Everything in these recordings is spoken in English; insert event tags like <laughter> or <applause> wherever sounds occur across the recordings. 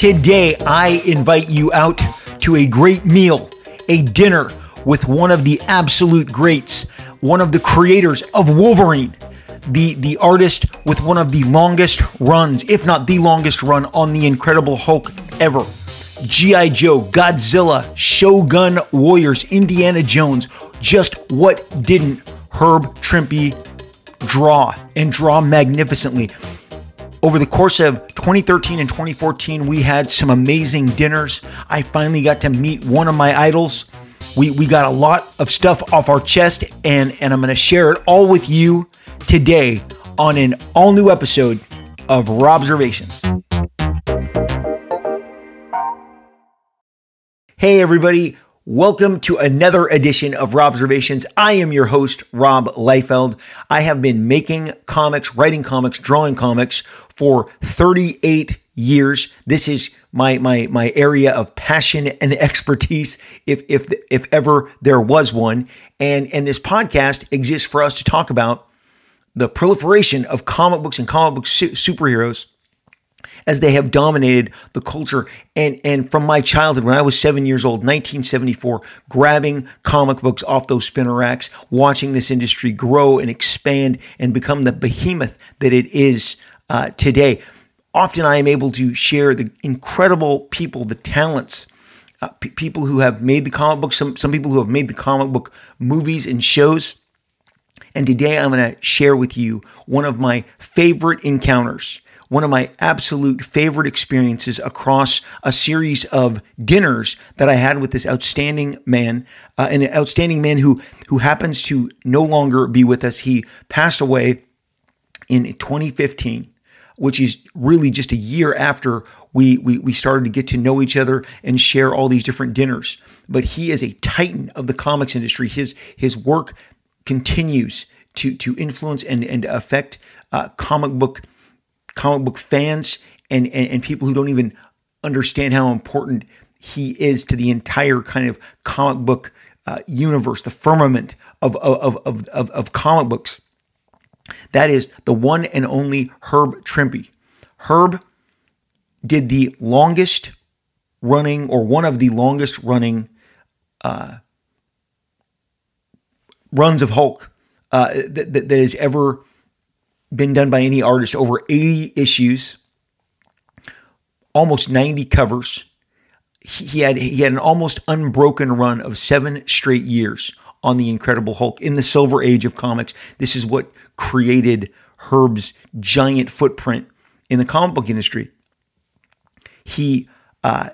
Today, I invite you out to a great meal, a dinner with one of the absolute greats, one of the creators of Wolverine, the, the artist with one of the longest runs, if not the longest run on the Incredible Hulk ever. G.I. Joe, Godzilla, Shogun Warriors, Indiana Jones. Just what didn't Herb Trimpe draw and draw magnificently? Over the course of 2013 and 2014, we had some amazing dinners. I finally got to meet one of my idols. We, we got a lot of stuff off our chest, and, and I'm going to share it all with you today on an all new episode of Robservations Hey, everybody. Welcome to another edition of Robservations. I am your host, Rob Liefeld. I have been making comics, writing comics, drawing comics for 38 years. This is my my my area of passion and <laughs> expertise, if if if ever there was one. And and this podcast exists for us to talk about the proliferation of comic books and comic book su- superheroes as they have dominated the culture. And, and from my childhood, when I was seven years old, 1974, grabbing comic books off those spinner racks, watching this industry grow and expand and become the behemoth that it is uh, today. Often I am able to share the incredible people, the talents, uh, p- people who have made the comic book, some, some people who have made the comic book movies and shows. And today I'm going to share with you one of my favorite encounters one of my absolute favorite experiences across a series of dinners that I had with this outstanding man, uh, an outstanding man who who happens to no longer be with us. He passed away in 2015 which is really just a year after we, we, we started to get to know each other and share all these different dinners. But he is a titan of the comics industry. His his work continues to to influence and and affect uh, comic book comic book fans and, and, and people who don't even understand how important he is to the entire kind of comic book uh, universe, the firmament of, of, of, of, of comic books. That is the one and only Herb Trimpe. Herb did the longest running, or one of the longest running uh, runs of Hulk uh, that, that, that has ever been done by any artist. Over 80 issues, almost 90 covers. He had he had an almost unbroken run of seven straight years on the Incredible Hulk in the Silver Age of comics. This is what created Herb's giant footprint in the comic book industry. He uh,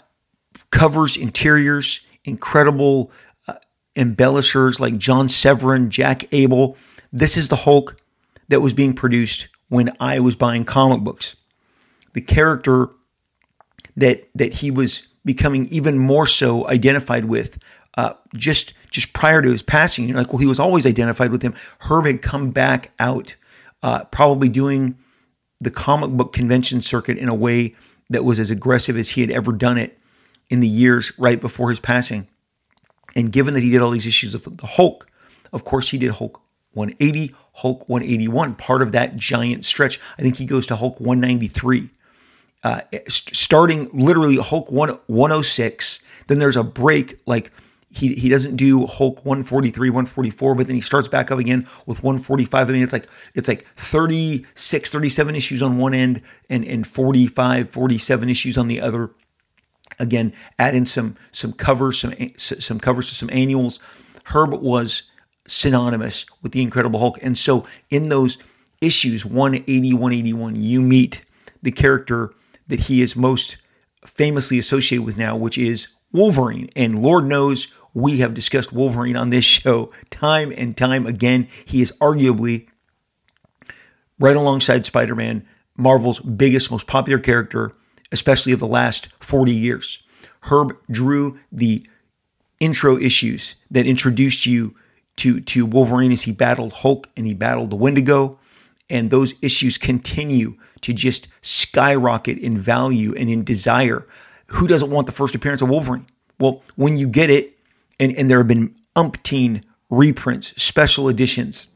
covers interiors, incredible uh, embellishers like John Severin, Jack Abel. This is the Hulk that was being produced when I was buying comic books. The character that that he was becoming even more so identified with uh, just just prior to his passing. You're like, well, he was always identified with him. Herb had come back out, uh, probably doing the comic book convention circuit in a way that was as aggressive as he had ever done it in the years right before his passing. And given that he did all these issues of the Hulk, of course, he did Hulk 180, Hulk 181, part of that giant stretch. I think he goes to Hulk 193. Uh, starting literally Hulk 1, 106, then there's a break like he, he doesn't do Hulk 143, 144, but then he starts back up again with 145. I mean, it's like it's like 36, 37 issues on one end and, and 45, 47 issues on the other. Again, add in some some covers, some some covers to some annuals. Herb was synonymous with the Incredible Hulk. And so in those issues 180, 181, you meet the character that he is most famously associated with now, which is Wolverine. And Lord knows we have discussed Wolverine on this <laughs> show time and time again. He is arguably right alongside Spider Man, Marvel's biggest, most popular character, especially of the last 40 years. Herb drew the intro issues that introduced you to to Wolverine as he battled Hulk and he battled the Wendigo. And those issues continue to just skyrocket in value and in desire. Who doesn't want the first appearance of Wolverine? Well, when you get it, and, and there have been umpteen reprints, special editions,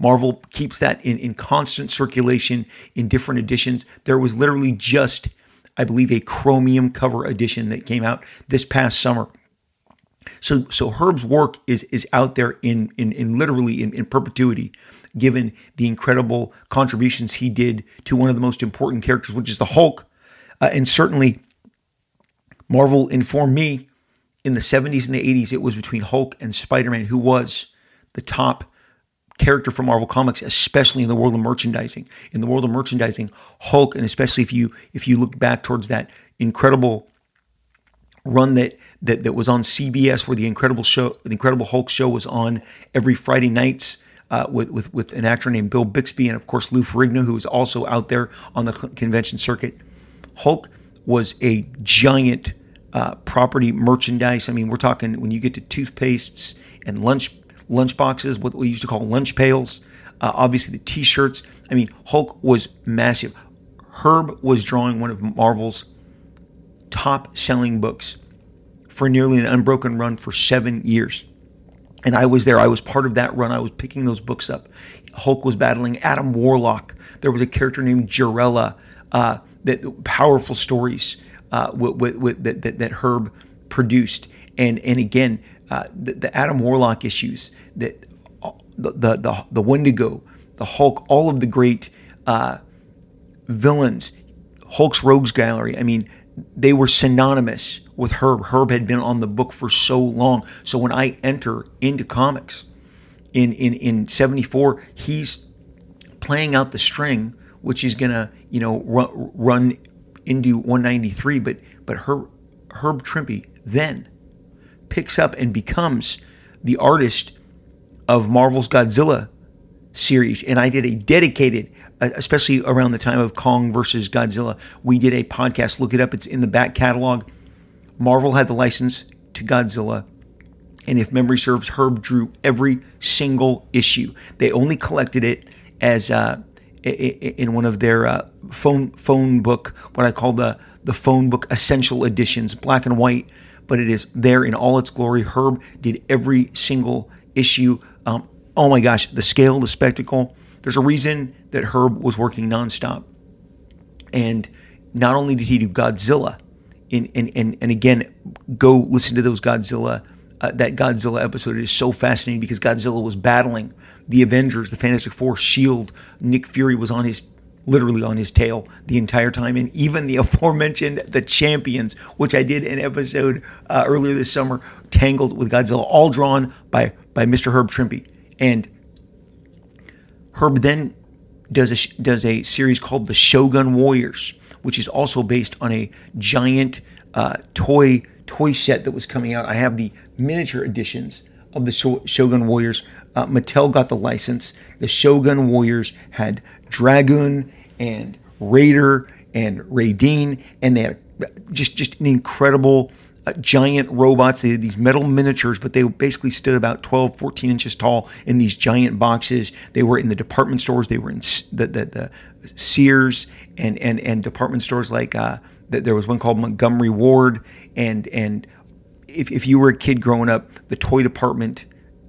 Marvel keeps that in, in constant circulation in different editions. There was literally just, I believe, a chromium cover edition that came out this past summer. So, so Herb's work is is out there in in, in literally in, in perpetuity, given the incredible contributions he did to one of the most important characters, which is the Hulk, uh, and certainly Marvel informed me in the 70s and the 80s it was between Hulk and Spider-Man who was the top character from Marvel Comics, especially in the world of merchandising. In the world of merchandising, Hulk, and especially if you if you look back towards that incredible run that that that was on CBS, where the Incredible show, the Incredible Hulk show was on every Friday nights. Uh, with, with with an actor named Bill Bixby and of course Lou Ferrigno, who was also out there on the convention circuit. Hulk was a giant uh, property merchandise. I mean, we're talking when you get to toothpastes and lunch lunch boxes, what we used to call lunch pails. Uh, obviously, the T-shirts. I mean, Hulk was massive. Herb was drawing one of Marvel's top-selling books for nearly an unbroken run for seven years. And I was there. I was part of that run. I was picking those books up. Hulk was battling Adam Warlock. There was a character named Jarella. Uh, that powerful stories uh, with, with, that, that, that Herb produced. And and again, uh, the, the, Adam Warlock issues, that the, the the the Wendigo, the Hulk, all of the great uh, villains, Hulk's Rogues Gallery. I mean, they were synonymous with Herb. Herb had been on the book for so long. So when I enter into comics in in in '74, he's playing out the string, which is gonna you know run, run into 193. But but Herb Herb Trimpe then picks up and becomes the artist of Marvel's Godzilla series. And I did a dedicated, uh, especially around the time of Kong versus Godzilla, we did a podcast. Look it up, it's in the back catalog. Marvel had the license to Godzilla. And if memory serves, Herb drew every single issue. They only collected it as uh, in one of their uh, phone phone book, what I call the the phone book essential editions, black and white but it is there in all its glory. Herb did every single issue. Um, oh my gosh, the scale, the spectacle. There's a reason that Herb was working nonstop. And not only did he do Godzilla, and, and, and, and again, go listen to those Godzilla, uh, that Godzilla episode. It is so fascinating because Godzilla was battling the Avengers, the Fantastic Four, S.H.I.E.L.D. Nick Fury was on his literally on his tail the entire time. And even the <laughs> aforementioned The Champions, which I did an episode uh, earlier this summer, Tangled with Godzilla, all drawn by, by Mr. Herb Trimpe. And Herb then does a, does a series called The Shogun Warriors, which is also based on a giant uh, toy toy set that was coming out. I have the miniature editions of the Shogun Warriors. Uh, Mattel got the license. The Shogun Warriors had Dragun and Raider and Raydeen, and they had just just an incredible uh, giant robots. They had these metal miniatures, but they basically stood about 12, 14 inches tall in these giant boxes. They were in the department stores. They were in the, the, the Sears and, and, and department stores like uh, there was one called Montgomery Ward. And, and if, if you were a kid growing up, the toy department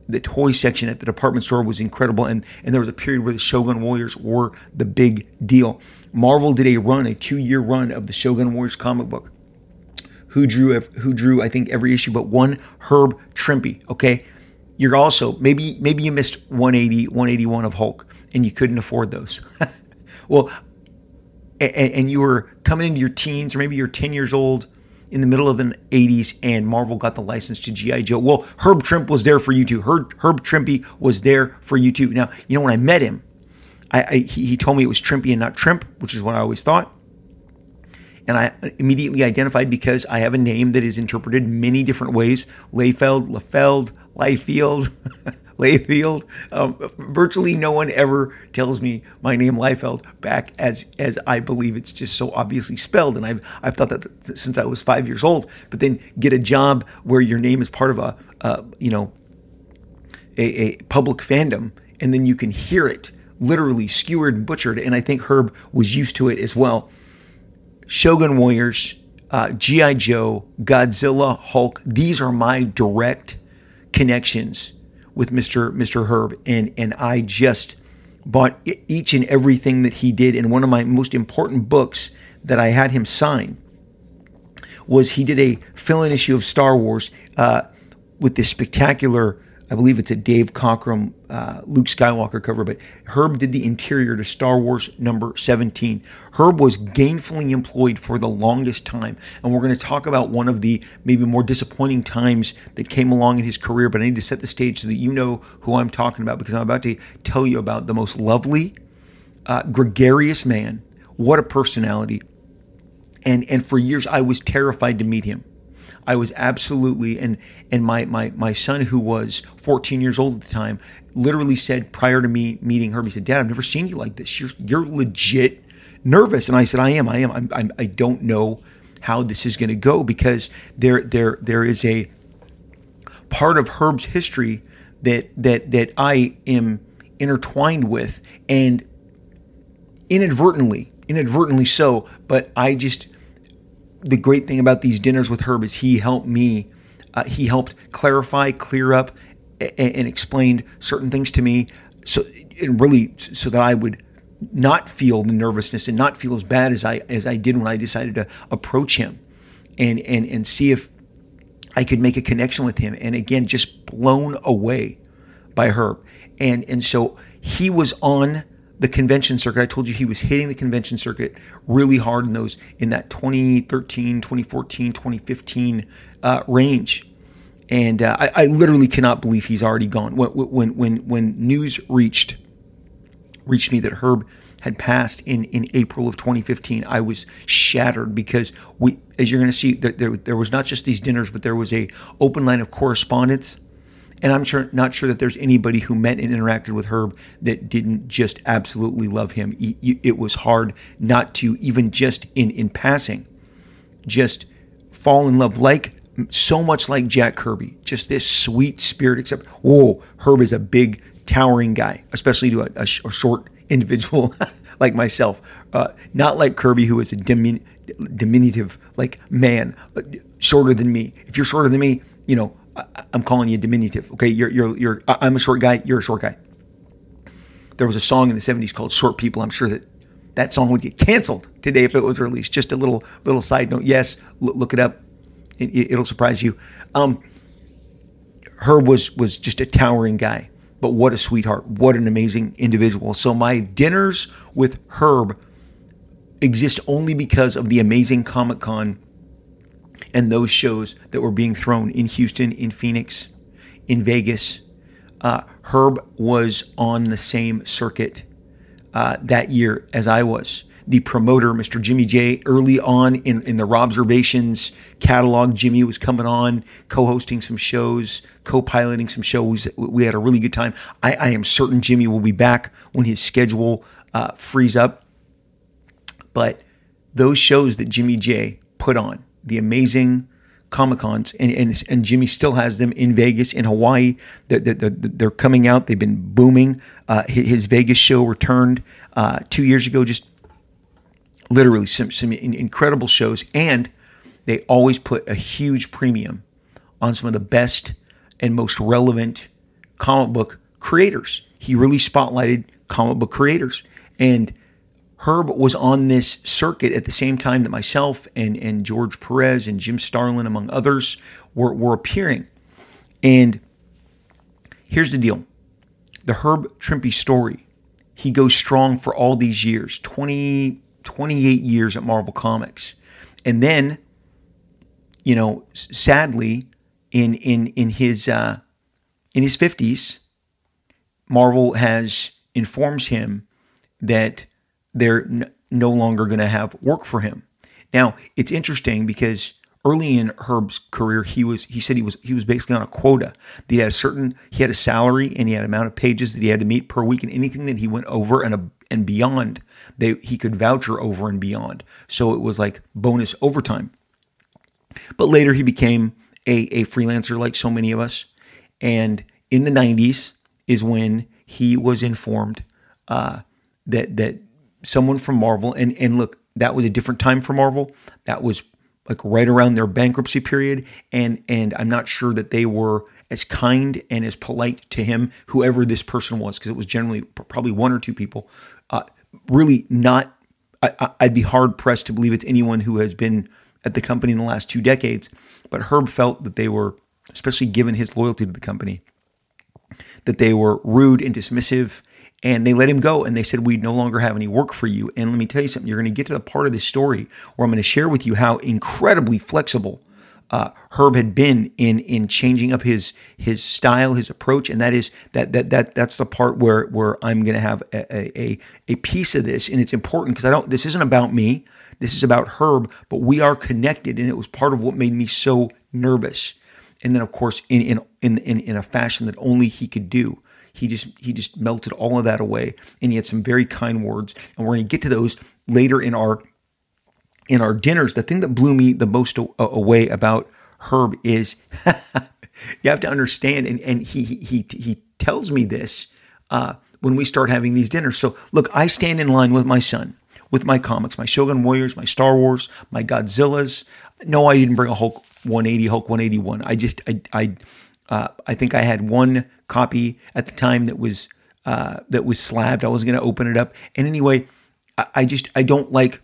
the toy section at the department store was incredible, and and there was a period where the Shogun Warriors were the big deal. Marvel did a run, a two year run of the Shogun Warriors comic book. Who drew who drew I think every issue but one Herb Trimpe. Okay, you're also maybe maybe you missed 180 181 of Hulk and you couldn't afford those. <laughs> well, and, and you were coming into your teens or maybe you're 10 years old in the middle of the 80s and Marvel got the license to G.I. Joe. Well, Herb Trimpe was there for you too. Herb, Herb Trimpe was there for you too. Now, you know, when I met him, I, I he, he told me it was Trimpe and not Trimp, which is what I always thought. And I immediately identified because I have a name that is interpreted many different ways Layfeld, LaFeld, Liefeld. <laughs> Layfield. Um, virtually no one ever tells me my name Liefeld back as as I believe it's just so obviously spelled, and I've I've thought that since I was five years old. But then get a job where your name is part of a uh, you know a, a public fandom, and then you can hear it literally skewered and butchered. And I think Herb was used to it as well. Shogun Warriors, uh, G.I. Joe, Godzilla, Hulk, these are my direct connections with Mr. Mr. Herb, and and I just bought each and everything that he did. And one of my most important books that I had him sign was he did a fill-in issue of Star Wars uh, with this spectacular. I believe it's a Dave Cockrum, uh, Luke Skywalker cover, but Herb did the interior to Star Wars number 17. Herb was gainfully employed for the longest time, and we're going to talk about one of the maybe more disappointing times that came along in his career, but I need to set the stage so that you know who I'm talking about because I'm about to tell you about the most lovely, uh, gregarious man. What a personality and and for years I was terrified to meet him. I was absolutely and and my my my son who was 14 years old at the time literally said prior to me meeting her, he said, "Dad, I've never seen you like this. You're you're legit nervous." And I said, "I am. I am. I'm, I'm I don't know how this is going to go because there there there is a part of Herb's history that that that I am intertwined with and inadvertently inadvertently so but I just the great thing about these dinners with Herb is he helped me, uh, he helped clarify, clear up, and, and explained certain things to me. So, and really, so that I would not feel the nervousness and not feel as bad as I as I did when I decided to approach him, and and and see if I could make a connection with him. And again, just blown away by Herb, and and so he was on the convention circuit. I told you he was hitting the convention circuit really hard in those in that 2013, 2014, 2015 uh, range. And uh, I, I, literally cannot believe he's already gone. When when when when news reached reached me that Herb had passed in in April of 2015, I was shattered because we, as you're going to see, there, there was not just these dinners, but there was a open line of correspondence and I'm sure not sure that there's anybody who met and interacted with Herb that didn't just absolutely love him. It was hard not to even just in in passing, just fall in love like so much like Jack Kirby. Just this sweet spirit. Except, whoa, Herb is a big towering guy, especially to a, a, a short individual <laughs> like myself. Uh, not like Kirby, who is a dimin- diminutive like man, shorter than me. If you're shorter than me, you know I'm calling you diminutive. Okay, you're you're you're. I'm a short guy. You're a short guy. There was a song in the '70s called "Short People." I'm sure that that song would get canceled today if it was released. Just a little little side note. Yes, look it up. It, will surprise you. Um, Herb was was just a towering guy, but what a sweetheart! What an amazing individual. So my dinners with Herb exist only because of the amazing Comic Con and those shows that were being thrown in Houston, in Phoenix, in Vegas. Uh, Herb was on the same circuit uh, that year as I was. The promoter, Mr. Jimmy J, early on in, in the Robservations catalog, Jimmy was coming on, co hosting some shows, co piloting some shows. We had a really good time. I, I, am certain Jimmy will be back when his schedule uh, frees up. But those shows that Jimmy J put on, the amazing Comic Cons, and, and, and Jimmy still has them in Vegas, in Hawaii. They're, they're, they're coming out. They've been booming. Uh, his Vegas show returned uh, two years ago, just literally some, some incredible shows. And they always put a huge premium on some of the best and most relevant comic book creators. He really spotlighted comic book creators. And Herb was on this circuit at the same time that myself and, and George Perez and Jim Starlin, among others, were, were appearing. And here's the deal the Herb Trimpe story. He goes strong for all these years 20, 28 years at Marvel Comics. And then, you know, sadly, in in in his uh, in his 50s, Marvel has informs him that they're n- no longer going to have work for him. Now, it's interesting because early in Herb's career, he was he said he was he was basically on a quota. He had a certain he had a salary and he had amount of pages that he had to meet per week, and anything that he went over and a, and beyond, they he could voucher over and beyond. So it was like bonus overtime. But later he became a, a freelancer like so many of us, and in the '90s is when he was informed uh, that that someone from Marvel, and and look, that was a different time for Marvel. That was like right around their bankruptcy period, and and I'm not sure that they were as kind and as polite to him, whoever this person was, because it was generally probably one or two people, uh, really not I, I'd be hard pressed to believe it's anyone who has been at the company in the last two decades. But Herb felt that they were, especially given his loyalty to the company, that they were rude and dismissive and they let him go and they said we no longer have any work for you. And let me tell you something you're going to get to the part of this story where i'm going to share with you how incredibly flexible uh, herb had been in in changing up his his style his approach and that is that that that that's the part where where i'm going to have a, a a piece of this and it's important because i don't this isn't about me this is about herb but we are connected and it was part of what made me so nervous. And then of course in in in in, in a fashion that only he could do he just he just melted all of that away and he had some very kind words and we're going to get to those later in our in our dinners. The thing that blew me the most away about herb is <laughs> you have to understand and and he he he tells me this uh, when we start having these dinners. So look i stand in line with my son with my comics my shogun warriors my star wars my godzillas. No i didn't bring a hulk 180 hulk 181 i just i i uh, I think I had one copy at the time that was uh, that was slabbed. I wasn't going to open it up. And anyway, I, I, just I don't like,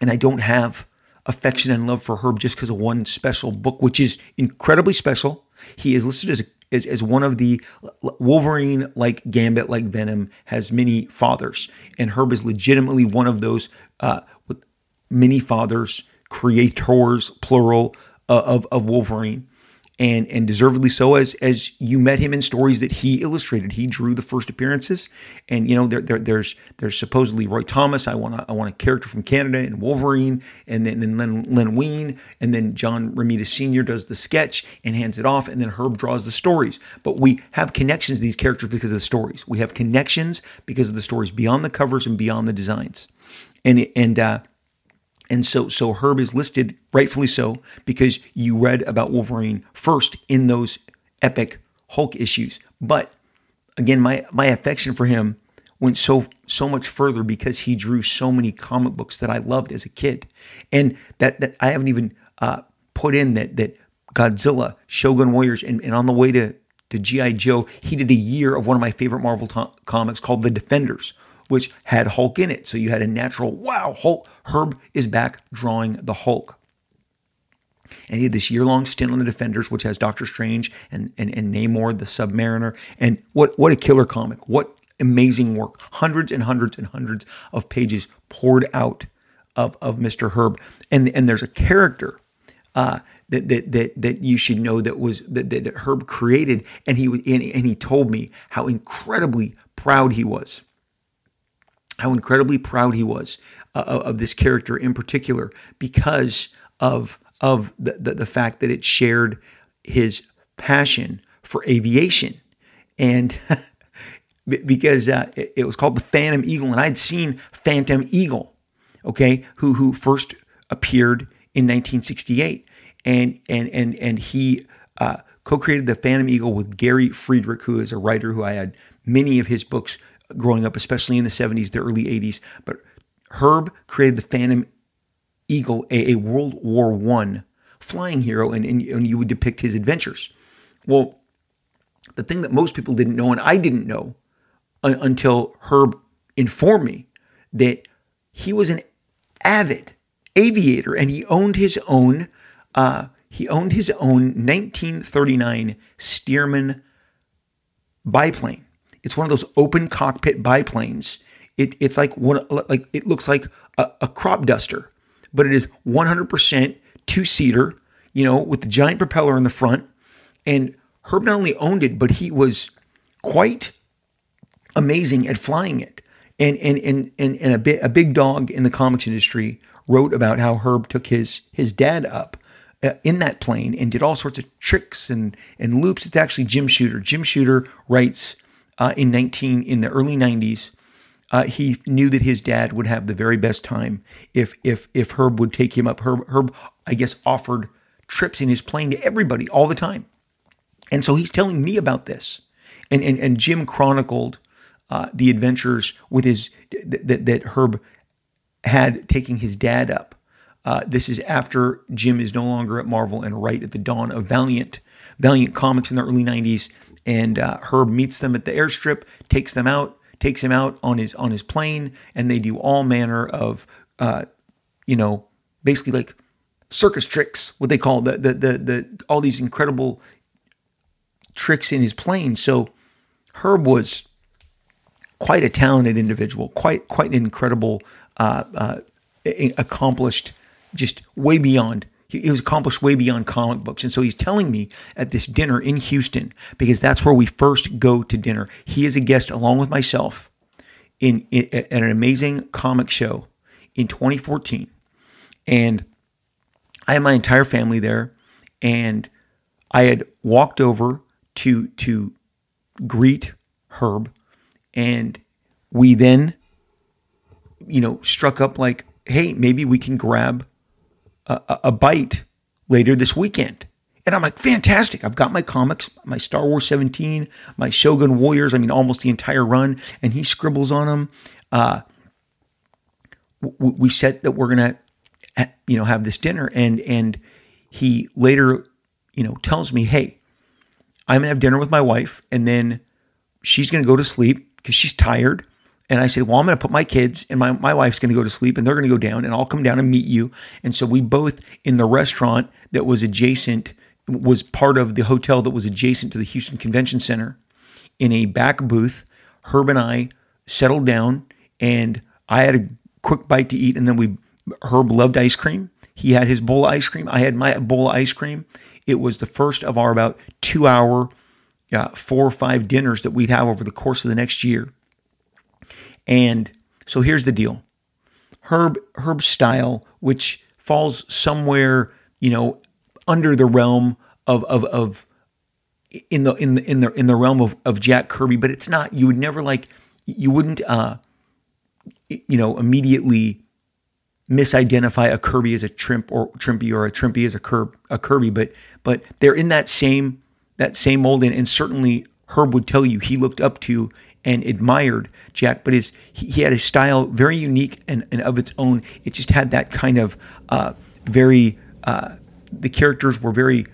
and I don't have affection and love for Herb just because of one special book, which is incredibly special. He is listed as as one of the Wolverine, like Gambit, like Venom, has many fathers, and Herb is legitimately one of those uh, with many fathers, creators, plural, uh, of of Wolverine and and deservedly so as as you met him in stories that he illustrated. He drew the first appearances, and you know there, there there's there's supposedly Roy Thomas. I want I want a character from Canada and Wolverine, and then then Len, Len Wein, and then John Romita Sr. does the sketch and hands it off, and then Herb draws the stories. But we have connections to these characters because of the stories. We have connections because of the stories beyond the covers and beyond the designs, and and uh, and so, so Herb is listed rightfully so because you read about Wolverine first in those epic Hulk issues. But again, my my affection for him went so so much further because he drew so many comic books that I loved as a kid, and that that I haven't even uh, put in that that Godzilla, Shogun Warriors, and, and on the way to to GI Joe, he did a year of one of my favorite Marvel to- comics called The Defenders, which had Hulk in it. So you had a natural, wow, Hulk. Herb is back drawing the Hulk. And he had this year long stint on the Defenders, which has Doctor Strange and, and, and Namor, the Submariner. And what, what a killer comic. What amazing work. Hundreds and hundreds and hundreds of pages poured out of, of Mr. Herb. And, and there's a character uh, that, that, that, that you should know that was that, that Herb created. And he, and, and he told me how incredibly proud he was how incredibly proud he was uh, of this character in particular because of of the, the, the fact that it shared his passion for aviation. And <laughs> because uh, it, it, was called the Phantom Eagle and I'd seen Phantom Eagle okay who who first appeared in 1968 and and and and he uh, co-created the Phantom Eagle with Gary Friedrich who is a writer who I had many of his books growing up, especially in the 70s, the early 80s. But Herb created the Phantom Eagle, a, a World War One flying hero, and, and, and you would depict his adventures. Well, the thing that most people didn't know, and I didn't know uh, until Herb informed me that he was an avid aviator and he owned his own uh, he owned his own 1939 Stearman biplane. It's one of those open cockpit biplanes. It, it's like one like it looks like a, a crop duster, but it is 100% two seater. You know, with the giant propeller in the front. And Herb not only owned it, but he was quite amazing at flying it. And and and and, and a bit a big dog in the comics industry wrote about how Herb took his his dad up uh, in that plane and did all sorts of tricks and and loops. It's actually Jim Shooter. Jim Shooter writes uh, in 19 in the early 90s. Uh, he knew that his dad would have the very best time if if if Herb would take him up. Herb, Herb, I guess, offered trips in his plane to everybody all the time, and so he's telling me about this. And and, and Jim chronicled uh, the adventures with his that that Herb had taking his dad up. Uh, this is after Jim is no longer at Marvel and right at the dawn of Valiant. Valiant Comics in the early 90s and uh, Herb meets them at the airstrip, takes them out takes him out on his on his plane, and they do all manner of, uh, you know, basically like circus tricks, what they call the the the, the all these incredible tricks in his plane. So Herb was quite a talented individual, quite quite an incredible, uh, uh, accomplished, just way beyond. He, he was accomplished way beyond comic books, and so he's telling me at this dinner in Houston because that's where we first go to dinner. He is a guest along with myself in, in at an amazing comic show in 2014, and I had my entire family there, and I had walked over to to greet Herb, and we then, you know, struck up like, hey, maybe we can grab a, a bite later this weekend. And I'm like, fantastic. I've got my comics, my Star Wars 17, my Shogun Warriors, I mean, almost the entire run. And he scribbles on them. Uh, we said that we're going to, you know, have this dinner. And, and he later, you know, tells me, hey, I'm going to have dinner with my wife. And then she's going to go to sleep because she's tired. And I said, Well, I'm going to put my kids and my, my wife's going to go to sleep and they're going to go down and I'll come down and meet you. And so we both in the restaurant that was adjacent, was part of the hotel that was adjacent to the Houston Convention Center in a back booth. Herb and I settled down and I had a quick bite to eat. And then we, Herb loved ice cream. He had his bowl of ice cream. I had my bowl of ice cream. It was the first of our about two hour, uh, four or five dinners that we'd have over the course of the next year. And so here's the deal. Herb Herb style, which falls somewhere, you know, under the realm of of of in the in the in the in the realm of, of Jack Kirby, but it's not. You would never like you wouldn't uh you know immediately misidentify a Kirby as a Trimp or Trimpy or a Trimpy as a Kirby, a Kirby, but but they're in that same that same mold, and, and certainly Herb would tell you he looked up to and admired Jack, but his he, had a style very unique and, and, of its own. It just had that kind of uh, very uh, the characters were very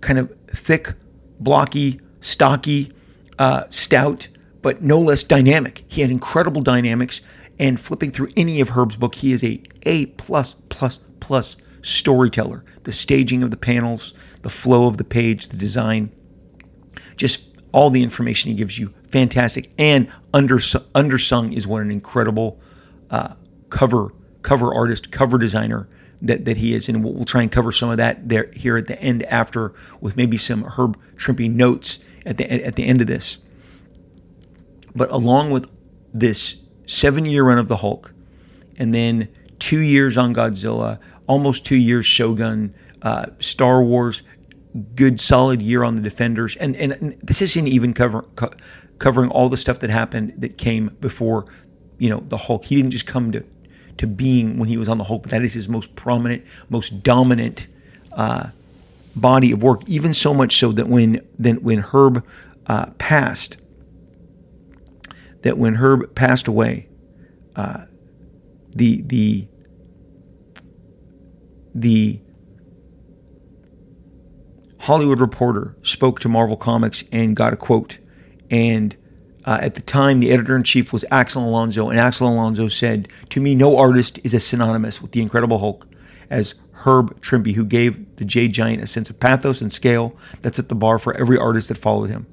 kind of thick, blocky, stocky, uh, stout, but no less dynamic. He had incredible dynamics. And flipping through any of Herb's book, he is a A plus plus plus storyteller. The staging of the panels, the flow of the page, the design, just all the information he gives you fantastic. And undersung, is what an incredible uh, cover cover artist cover designer that, that he is. And we'll, we'll, try and cover some of that there here at the end after with maybe some herb trimpy notes at the at the end of this. But along with this seven year run of the hulk and then two years on godzilla almost two years shogun uh, star wars good solid year on the defenders. And and this isn't even cover, co- covering all the stuff that happened that came before you know the hulk. He didn't just come to to being when he was on the hulk but that is his most prominent most dominant uh, body of work. Even so much so that when then when herb uh, passed that when herb passed away uh, the the the Hollywood Reporter spoke to Marvel Comics and got a quote. And uh, at the time, the editor in chief was Axel Alonso, and Axel Alonso said, To me, no artist is as synonymous with the Incredible Hulk as Herb Trimpe, who gave the Jade Giant a sense of pathos and scale that's at the bar for every artist that followed him.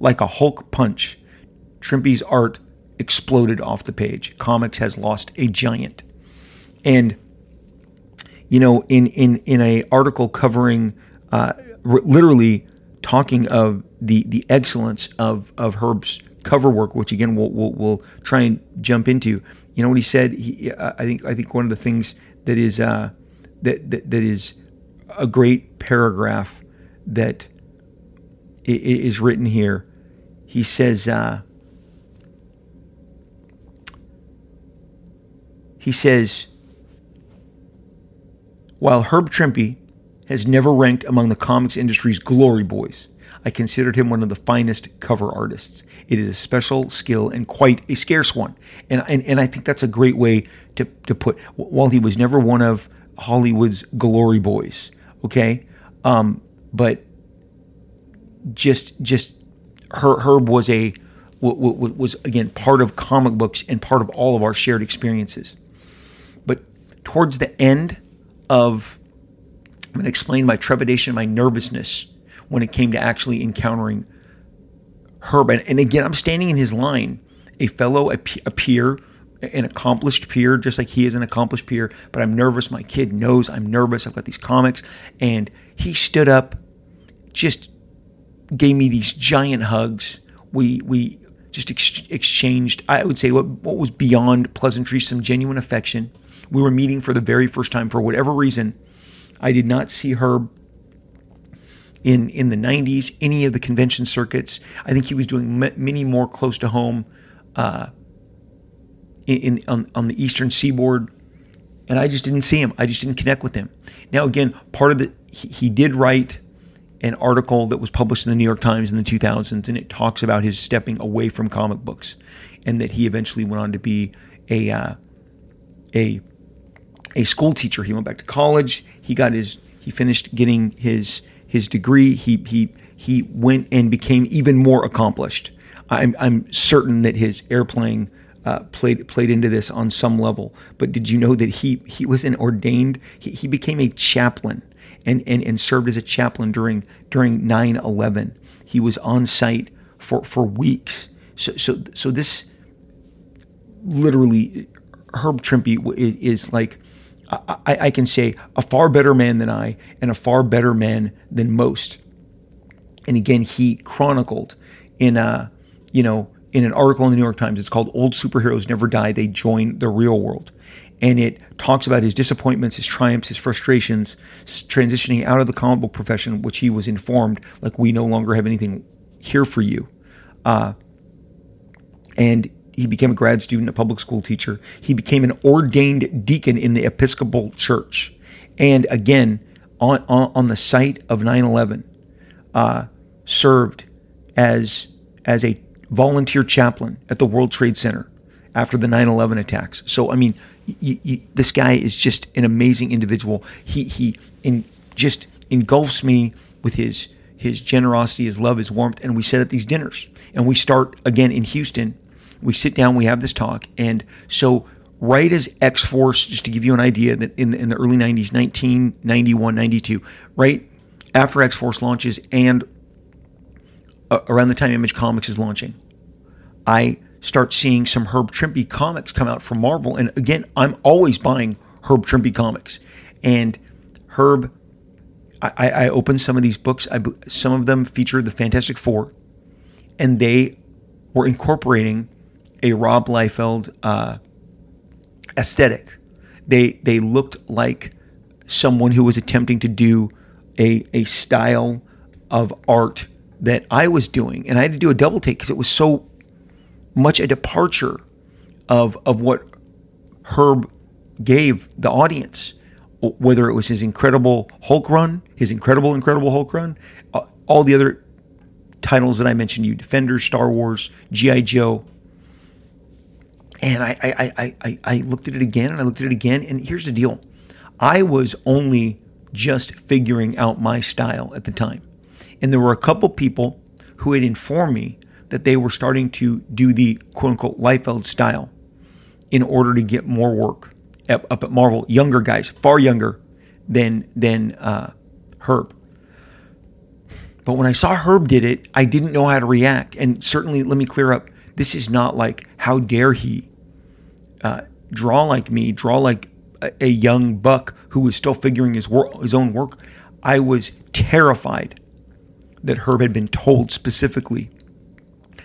Like a Hulk punch, Trimpe's art exploded off the page. Comics has lost a giant. And, you know, in, in, in a article covering uh, literally talking of the the excellence of of Herb's cover work, which again we'll, we'll, we'll try and jump into. You know what he said? He, I think I think one of the things that is uh, that, that that is a great paragraph that is written here. He says. Uh, he says, while Herb Trimpe has never ranked among the comics industry's glory boys. I considered him one of the finest cover artists. It is a special skill and quite a scarce one. And, and, and I think that's a great way to, to put, while he was never one of Hollywood's glory boys, okay? Um, but just, just, Herb was a, was again part of comic books and part of all of our shared experiences. But towards the end of, I'm going to explain my trepidation, my nervousness when it came to actually encountering Herb. And, and again, I'm standing in his line, a fellow, a, a peer, an accomplished peer, just like he is an accomplished peer. But I'm nervous. My kid knows I'm nervous. I've got these comics. And he stood up, just gave me these giant hugs. We, we, just ex- exchanged, I would say, what, what was beyond pleasantry, some genuine affection. We were meeting for the very first time for whatever reason. I did not see Herb in in the 90s, any of the convention circuits. I think he was doing m- many more close to home uh, in, in on, on the eastern seaboard, and I just didn't see him. I just didn't connect with him. Now, again, part of the he, he did write an article that was published in the New York Times in the 2000s, and it talks about his stepping away from comic books, and that he eventually went on to be a uh, a a school teacher. He went back to college. He got his he finished getting his his degree. He he he went and became even more accomplished. I'm I'm certain that his airplaying uh, played played into this on some level. But did you know that he he was an ordained? He, he became a chaplain and, and, and served as a chaplain during during 9/11. He was on site for, for weeks. So so so this literally Herb Trimpe is, is like I, I, can say a far better man than I and a far better man than most. And again, he chronicled in a you know in an article in the New York Times. It's called "Old Superheroes Never Die; They Join the Real World." and it talks about his disappointments, his triumphs, his frustrations, transitioning out of the comic book profession, which he was informed like we no longer have anything here for you. Uh, and he became a grad student, a public school teacher. He became an ordained deacon in the Episcopal Church, and again on on, on the site of 9/11, uh, served as as a volunteer chaplain at the World Trade Center after the 9/11 attacks. So I mean, this guy is just an amazing individual. He he in, just engulfs me with his his generosity, his love, his warmth, and we sit at these dinners. And we start again in Houston. We sit down, we have this talk, and so right as X Force, just to give you an idea, that in the, in the early 90s, 1991, 92, right after X Force launches and uh, around the time Image Comics is launching, I start seeing some Herb Trimpe comics come out from Marvel. And again, I'm always buying Herb Trimpe comics. And Herb, I, I opened some of these books. I, some of them featured the Fantastic Four, and they were incorporating a Rob Liefeld uh, aesthetic. They they looked like someone who was attempting to do a a style of art that I was doing, and I had to do a double take because it was so much a departure of of what Herb gave the audience, whether it was his incredible Hulk run, his incredible Incredible Hulk run, uh, all the other titles that I mentioned you, Defender, Star Wars, GI Joe. And I, I, I, I, looked at it again and I looked at it again. And here's the deal I was only just figuring out my style at the time. And there were a couple people who had informed me that they were starting to do the quote unquote Liefeld style in order to get more work up, up at Marvel. Younger guys, far younger than than uh, Herb. But when I saw Herb did it, I didn't know how to react. And certainly, let me clear up: this is not like how dare he uh, draw like me, draw like a, a young buck who was still figuring his wor- his own work. I was terrified that Herb had been told specifically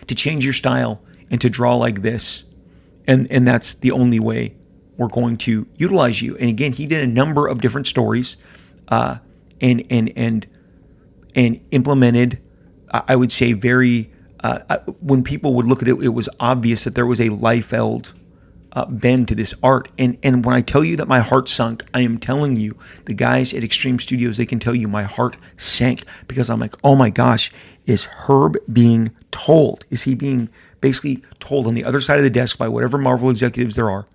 to change your style and to draw like this. And, and that's the only way we're going to utilize you. And again, he did a number of different stories uh, and, and, and, and implemented, I would say, very, uh, uh, when people would look at it, it was obvious that there was a Liefeld uh, bend to this art. And and when I tell you that my heart sunk, I am telling you, the guys at Extreme Studios, they can tell you my heart sank because I'm like, oh my gosh, is Herb being told? Is he being basically told on the other side of the desk by whatever Marvel executives there are?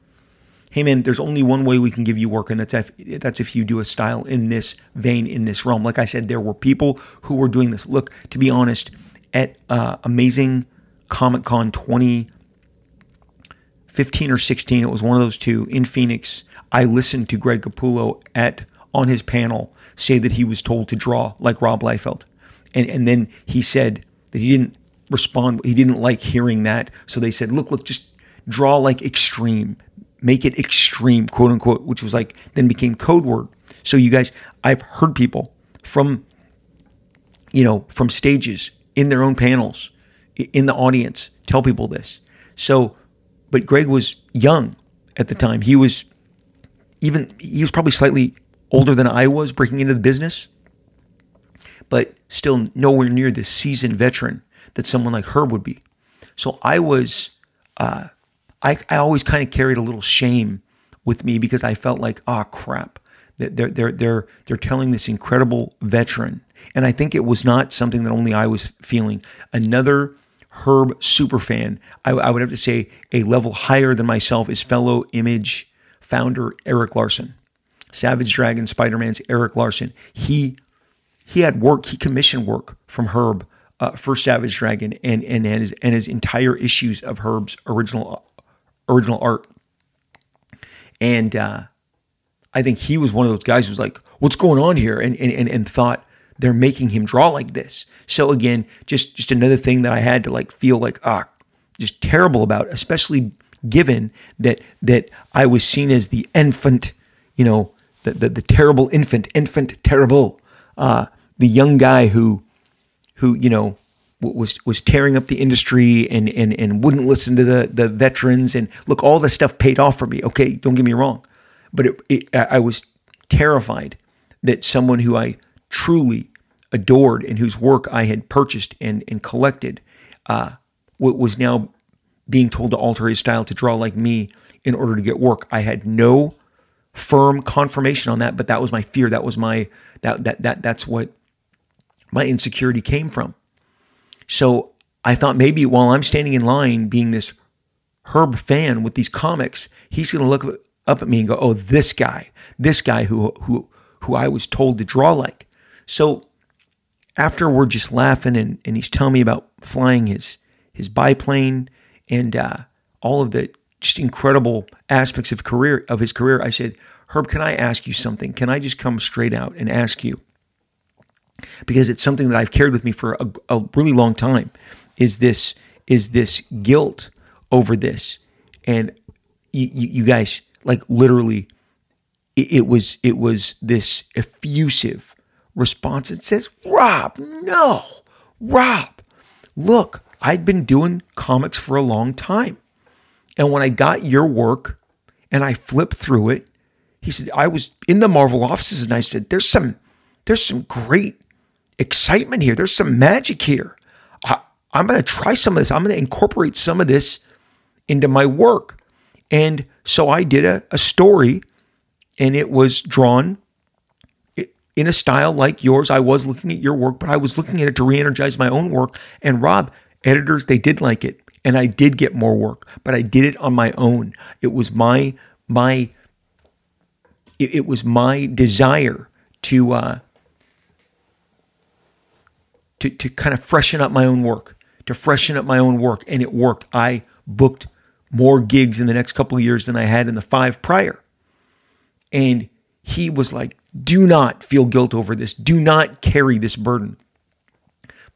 Hey man, there's only one way we can give you work, and that's if that's if you do a style in this vein, in this realm. Like I said, there were people who were doing this. Look, to be honest, at uh, Amazing Comic Con 2015 or 16. It was one of those two in Phoenix. I listened to Greg Capullo at on his panel say that he was told to draw like Rob Liefeld. And, and then he said that he didn't respond. He didn't like hearing that. So they said, look, look, just draw like extreme, make it extreme, quote unquote, which was like, then became code word. So you guys, I've heard people from, you know, from stages in their own panels, in the audience, tell people this. So, but Greg was young at the time. He was even, he was probably slightly older than I was breaking into the business, but still nowhere near the seasoned veteran that someone like Herb would be. So I was, uh, I, I always kind of carried a little shame with me because I felt like, oh crap, That they're they're they're they're telling this incredible veteran, and I think it was not something that only I was feeling. Another Herb superfan, I, I would have to say a level higher than myself, is fellow Image founder Erik Larsen, Savage Dragon Spider Man's Erik Larsen. He he had work, he commissioned work from Herb uh, for Savage Dragon and and and his, and his entire issues of Herb's original original art. And uh, I think he was one of those guys who was like, "What's going on here?" and and and thought they're making him draw like this. So again, just just another thing that I had to like feel like ah, just terrible about, especially given that that I was seen as the infant, you know, the the, the terrible infant, infant terrible, uh, the young guy who who you know was was tearing up the industry and and and wouldn't listen to the the veterans and look all the stuff paid off for me okay don't get me wrong but it, it, I was terrified that someone who I truly adored and whose work I had purchased and and collected uh, was now being told to alter his style to draw like me in order to get work I had no firm confirmation on that but that was my fear that was my that that that that's what my insecurity came from. So I thought maybe while I'm standing in line being this Herb fan with these comics, he's going to look up at me and go, "Oh, this guy, this guy who who who I was told to draw like." So after we're just laughing and, and he's telling me about flying his his biplane and uh, all of the just incredible aspects of career of his career, I said, "Herb, can I ask you something? Can I just come straight out and ask you?" because it's something that I've carried with me for a, a really long time. Is this is this guilt over this? And you, you, you guys, like literally, it, it was it was this effusive response. It says, "Rob, no, Rob, look, I'd been doing comics for a long time, and when I got your work and I flipped through it." He said, I was in the Marvel offices and I said, there's some, there's some great excitement here. There's some magic here. I, I'm going to try some of this. I'm going to incorporate some of this into my work. And so I did a, a story, and it was drawn in a style like yours. I was looking at your work, but I was looking at it to re energize my own work. And Rob, editors, they did like it. And I did get more work, but I did it on my own. It was my, my, it, was my desire to, uh, to, to kind of freshen up my own work, to freshen up my own work. And it worked. I booked more gigs in the next couple of years than I had in the five prior. And he was like, do not feel guilt over this. Do not carry this burden.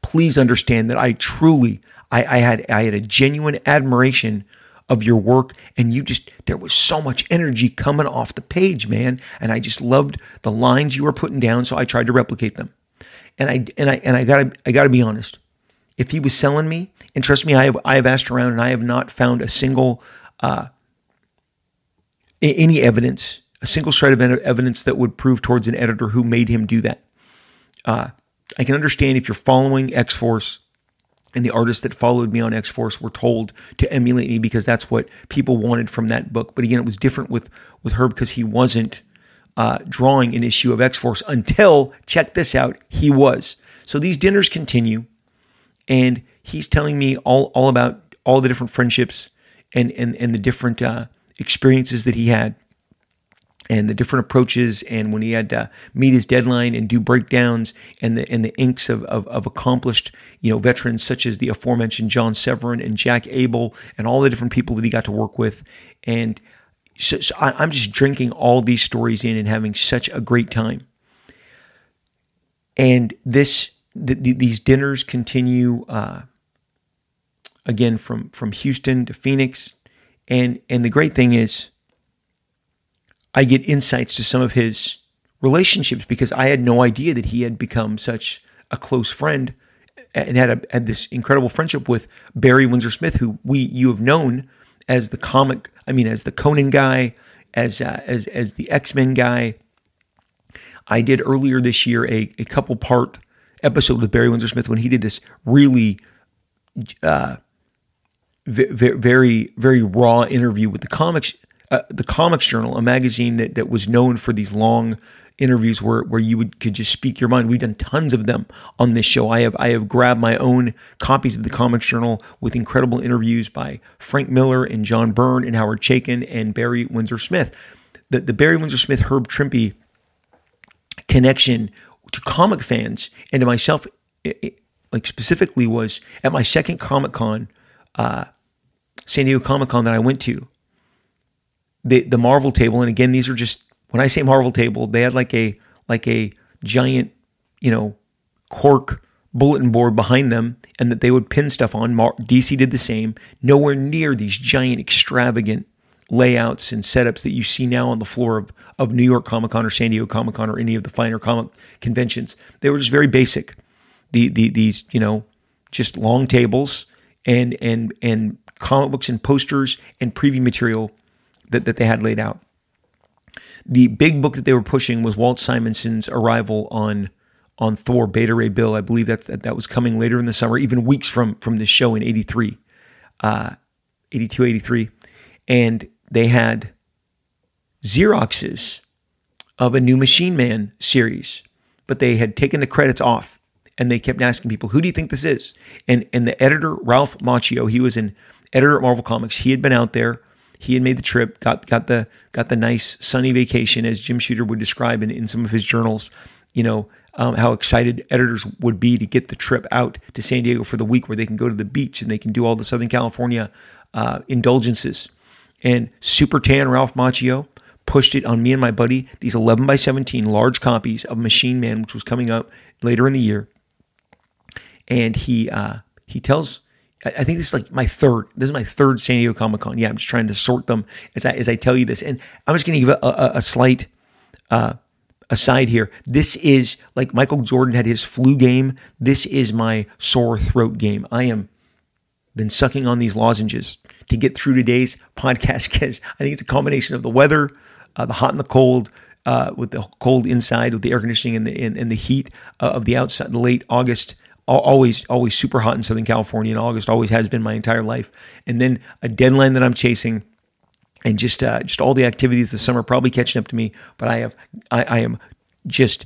Please understand that I truly, I, I had, I had a genuine admiration of your work and you just there was so much energy coming off the page man and i just loved the lines you were putting down so i tried to replicate them and I and I and I gotta I gotta be honest. If he was selling me, and trust me, I have I have asked around and I have not found a single uh, any evidence, a single shred of evidence that would prove towards an editor who made him do that. Uh, I can understand if you're following X Force and the artists that followed me on X Force were told to emulate me because that's what people wanted from that book. But again, it was different with with Herb because he wasn't uh, drawing an issue of X Force until, check this out, he was. So these dinners continue, and he's telling me all, all about all the different friendships and, and, and the different uh, experiences that he had. And the different approaches and when he had to meet his deadline and do breakdowns and the and the inks of, of, of accomplished you know veterans such as the aforementioned John Severin and Jack Abel and all the different people that he got to work with. And so, so I, am just drinking all these stories in and having such a great time. And this the, the, these dinners continue uh, again from from Houston to Phoenix. And and the great thing is I get insights to some of his relationships because I had no idea that he had become such a close friend and had a, had this incredible friendship with Barry Windsor Smith, who we you have known as the comic, I mean, as the Conan guy, as uh, as as the X Men guy. I did earlier this year a, a couple part episode with Barry Windsor Smith when he did this really uh, very very raw interview with the comics uh, the Comics Journal, a magazine that, that was known for these long interviews where, where you would could just speak your mind. We've done tons of them on this show. I have I have grabbed my own copies of the Comics Journal with incredible interviews by Frank Miller and John Byrne and Howard Chaykin and Barry Windsor Smith. The the Barry Windsor Smith Herb Trimpe connection to comic fans and to myself, it, it, like specifically, was at my second Comic Con, uh, San Diego Comic Con that I went to the the Marvel table, and again, these are just when I say Marvel table, they had like a like a giant, you know, cork bulletin board behind them, and that they would pin stuff on. DC did the same. Nowhere near these giant, extravagant layouts and setups that you see now on the floor of, of New York Comic Con or San Diego Comic Con or any of the finer comic conventions. They were just very basic. The, the these you know just long tables and and and comic books and posters and preview material that, that they had laid out. The big book that they were pushing was Walt Simonson's arrival on on Thor Beta Ray Bill. I believe that that was coming later in the summer, even weeks from from this show in 83, uh, 82, 83. And they had Xeroxes of a new Machine Man series, but they had taken the credits off and they kept asking people, who do you think this is? And and the editor, Ralph Macchio, he was an editor at Marvel Comics. He had been out there he had made the trip, got got the got the nice sunny vacation, as Jim Shooter would describe in, in some of his journals. You know um, how excited editors would be to get the trip out to San Diego for the week, where they can go to the beach and they can do all the Southern California uh, indulgences. And Super Tan Ralph Macchio pushed it on me and my buddy these 11 by 17 large copies of Machine Man, which was coming out later in the year. And he uh, he tells I think this is like my third. This is my third San Diego Comic Con. Yeah, I'm just trying to sort them as I as I tell you this, and I'm just going to give a, a, a slight uh, aside here. This is like Michael Jordan had his flu game. This is my sore throat game. I am been sucking on these lozenges to get through today's podcast <laughs> because I think it's a combination of the weather, uh, the hot and the cold. Uh, with the cold inside, with the air conditioning and the and, and the heat uh, of the outside, the late August always always super hot in Southern California in August. Always has been my entire life. And then a deadline that I'm chasing, and just uh, just all the activities this summer probably catching up to me. But I have I, I am just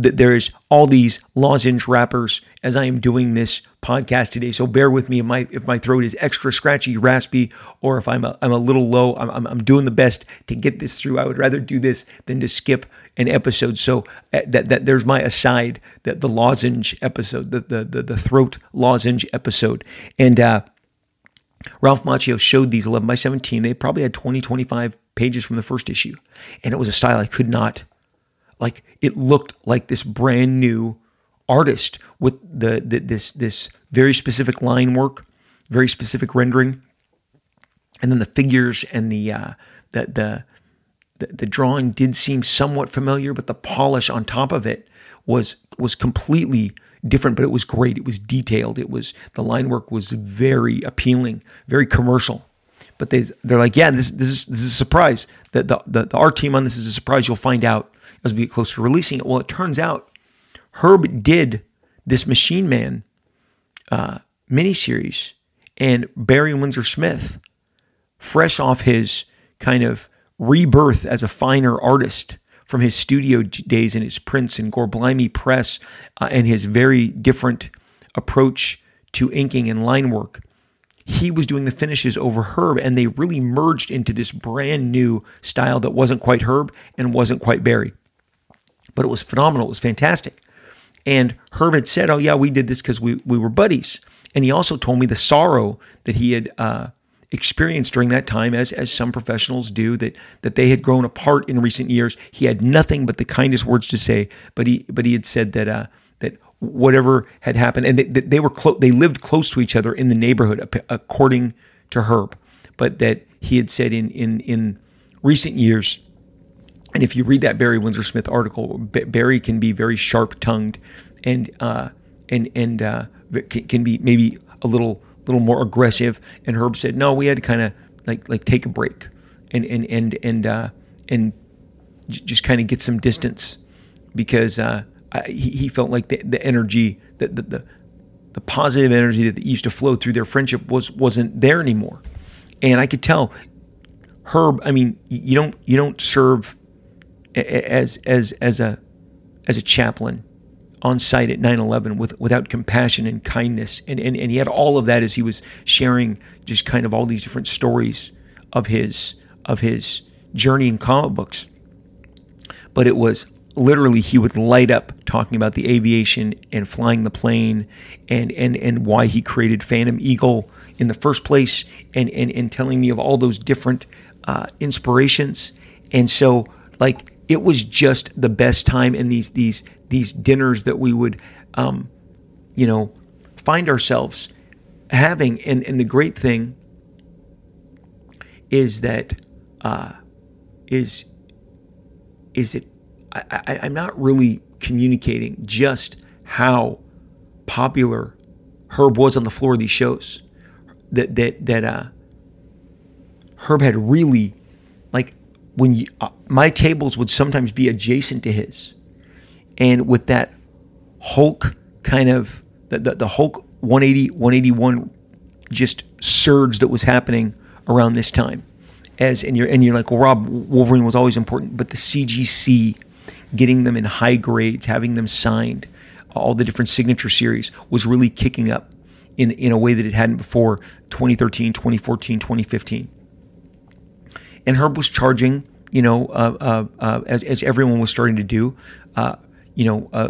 there is all these lozenge wrappers as I am doing this podcast today. So bear with me if my if my throat is extra scratchy, raspy, or if I'm a, I'm a little low. I'm, I'm, I'm doing the best to get this through. I would rather do this than to skip an episode. So uh, that that there's my aside that the lozenge episode, the the the, the throat lozenge episode, and. uh Ralph Macchio showed these 11 by 17. They probably had 20, 25 pages from the first issue. And it was a style I could not like it looked like this brand new artist with the, the this this very specific line work, very specific rendering, and then the figures and the uh, the, the the the drawing did seem somewhat familiar, but the polish on top of it was was completely different. But it was great. It was detailed. It was the line work was very appealing, very commercial but they they're like, yeah, this this is this is a surprise. The, the the, the art team on this is a surprise. You'll find out as we get closer to releasing it. Well, it turns out Herb did this Machine Man uh, miniseries, and Barry Windsor Smith, fresh off his kind of rebirth as a finer artist from his studio days in his Prince and Gorblimey press, uh, and his very different approach to inking and line work he was doing the finishes over Herb, and they really merged into this brand new style that wasn't quite Herb and wasn't quite Barry. But it was phenomenal. It was fantastic. And Herb had said, "Oh yeah, we did this because we we were buddies." And he also told me the sorrow that he had uh, experienced during that time, as as some professionals do, that that they had grown apart in recent years. He had nothing but the kindest words to say, but he but he had said that uh, that whatever had happened, and they, they were they lived close to each other in the neighborhood, according to Herb, but that he had said in in in recent years. And if you read that Barry Windsor Smith article, Barry can be very sharp tongued, and uh, and and uh, can be maybe a little little more aggressive. And Herb said, no, we had to kind of like like take a break and and and and uh, and just kind of get some distance because uh, I, he, he felt like the, the energy that the, the the positive energy that used to flow through their friendship was wasn't there anymore. And I could tell Herb. I mean, you don't you don't serve as as as a as a chaplain on site at 9-11 with, without compassion and kindness. And, and, and he had all of that as he was sharing just kind of all these different stories of his of his journey in comic books. But it was literally he would light up talking about the aviation and flying the plane and and and why he created phantom eagle in the first place and and, and telling me of all those different uh, inspirations. And so like it was just the best time in these these these dinners that we would um, you know find ourselves having and, and the great thing is that uh, is is that I, I'm not really communicating just how popular Herb was on the floor of these shows. That that that uh, Herb had really when you, uh, my tables would sometimes be adjacent to his, and with that Hulk kind of the, the, the Hulk 180 181 just surge that was happening around this time. As and you're and you're like, well, Rob Wolverine was always important, but the CGC, getting them in high grades, having them signed, all the different signature series was really kicking up in in a way that it hadn't before 2013, 2014, 2015 and Herb was charging, you know, uh, uh, uh, as, as everyone was starting to do, uh, you know, uh,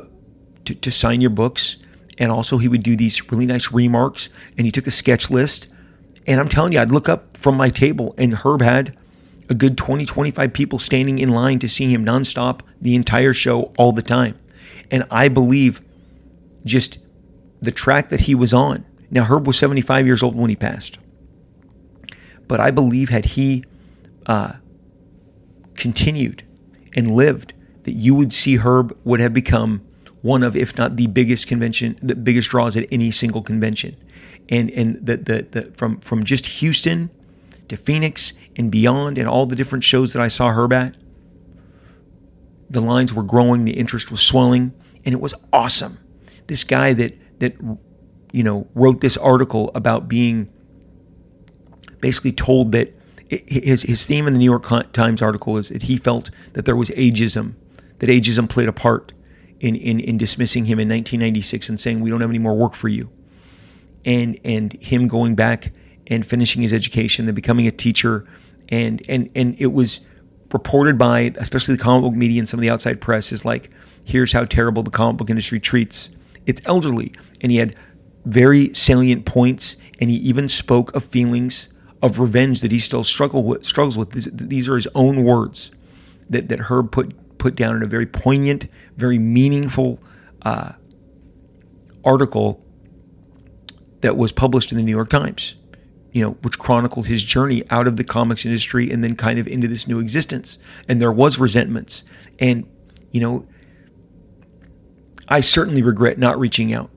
to, to sign your books. And also, he would do these really nice remarks, and he took a sketch list. And I'm telling you, I'd look up from my table, and Herb had a good 20, 25 people standing in line to see him nonstop the entire show all the time. And I believe just the track that he was on. Now, Herb was 75 years old when he passed. But I believe had he uh, continued and lived, that you would see Herb would have become one of, if not the biggest convention, the biggest draws at any single convention. And and the the, the from from just Houston to Phoenix and beyond, and all the different shows that I saw Herb at, the lines were growing, the interest was swelling, and it was awesome. This guy that that you know wrote this article about being basically told that his his theme in the New York Times article is that he felt that there was ageism, that ageism played a part in in, in dismissing him in 1996 and saying we don't have any more work for you, and and him going back and finishing his education, then becoming a teacher, and and and it was reported by especially the comic book media and some of the outside press is like here's how terrible the comic book industry treats its elderly, and he had very salient points, and he even spoke of feelings of revenge that he still struggle with, struggles with. These, are his own words that, that Herb put put down in a very poignant, very meaningful uh, article that was published in the New York Times. You know, which chronicled his journey out of the comics industry and then kind of into this new existence. And there was resentments, and you know, I certainly regret not reaching out.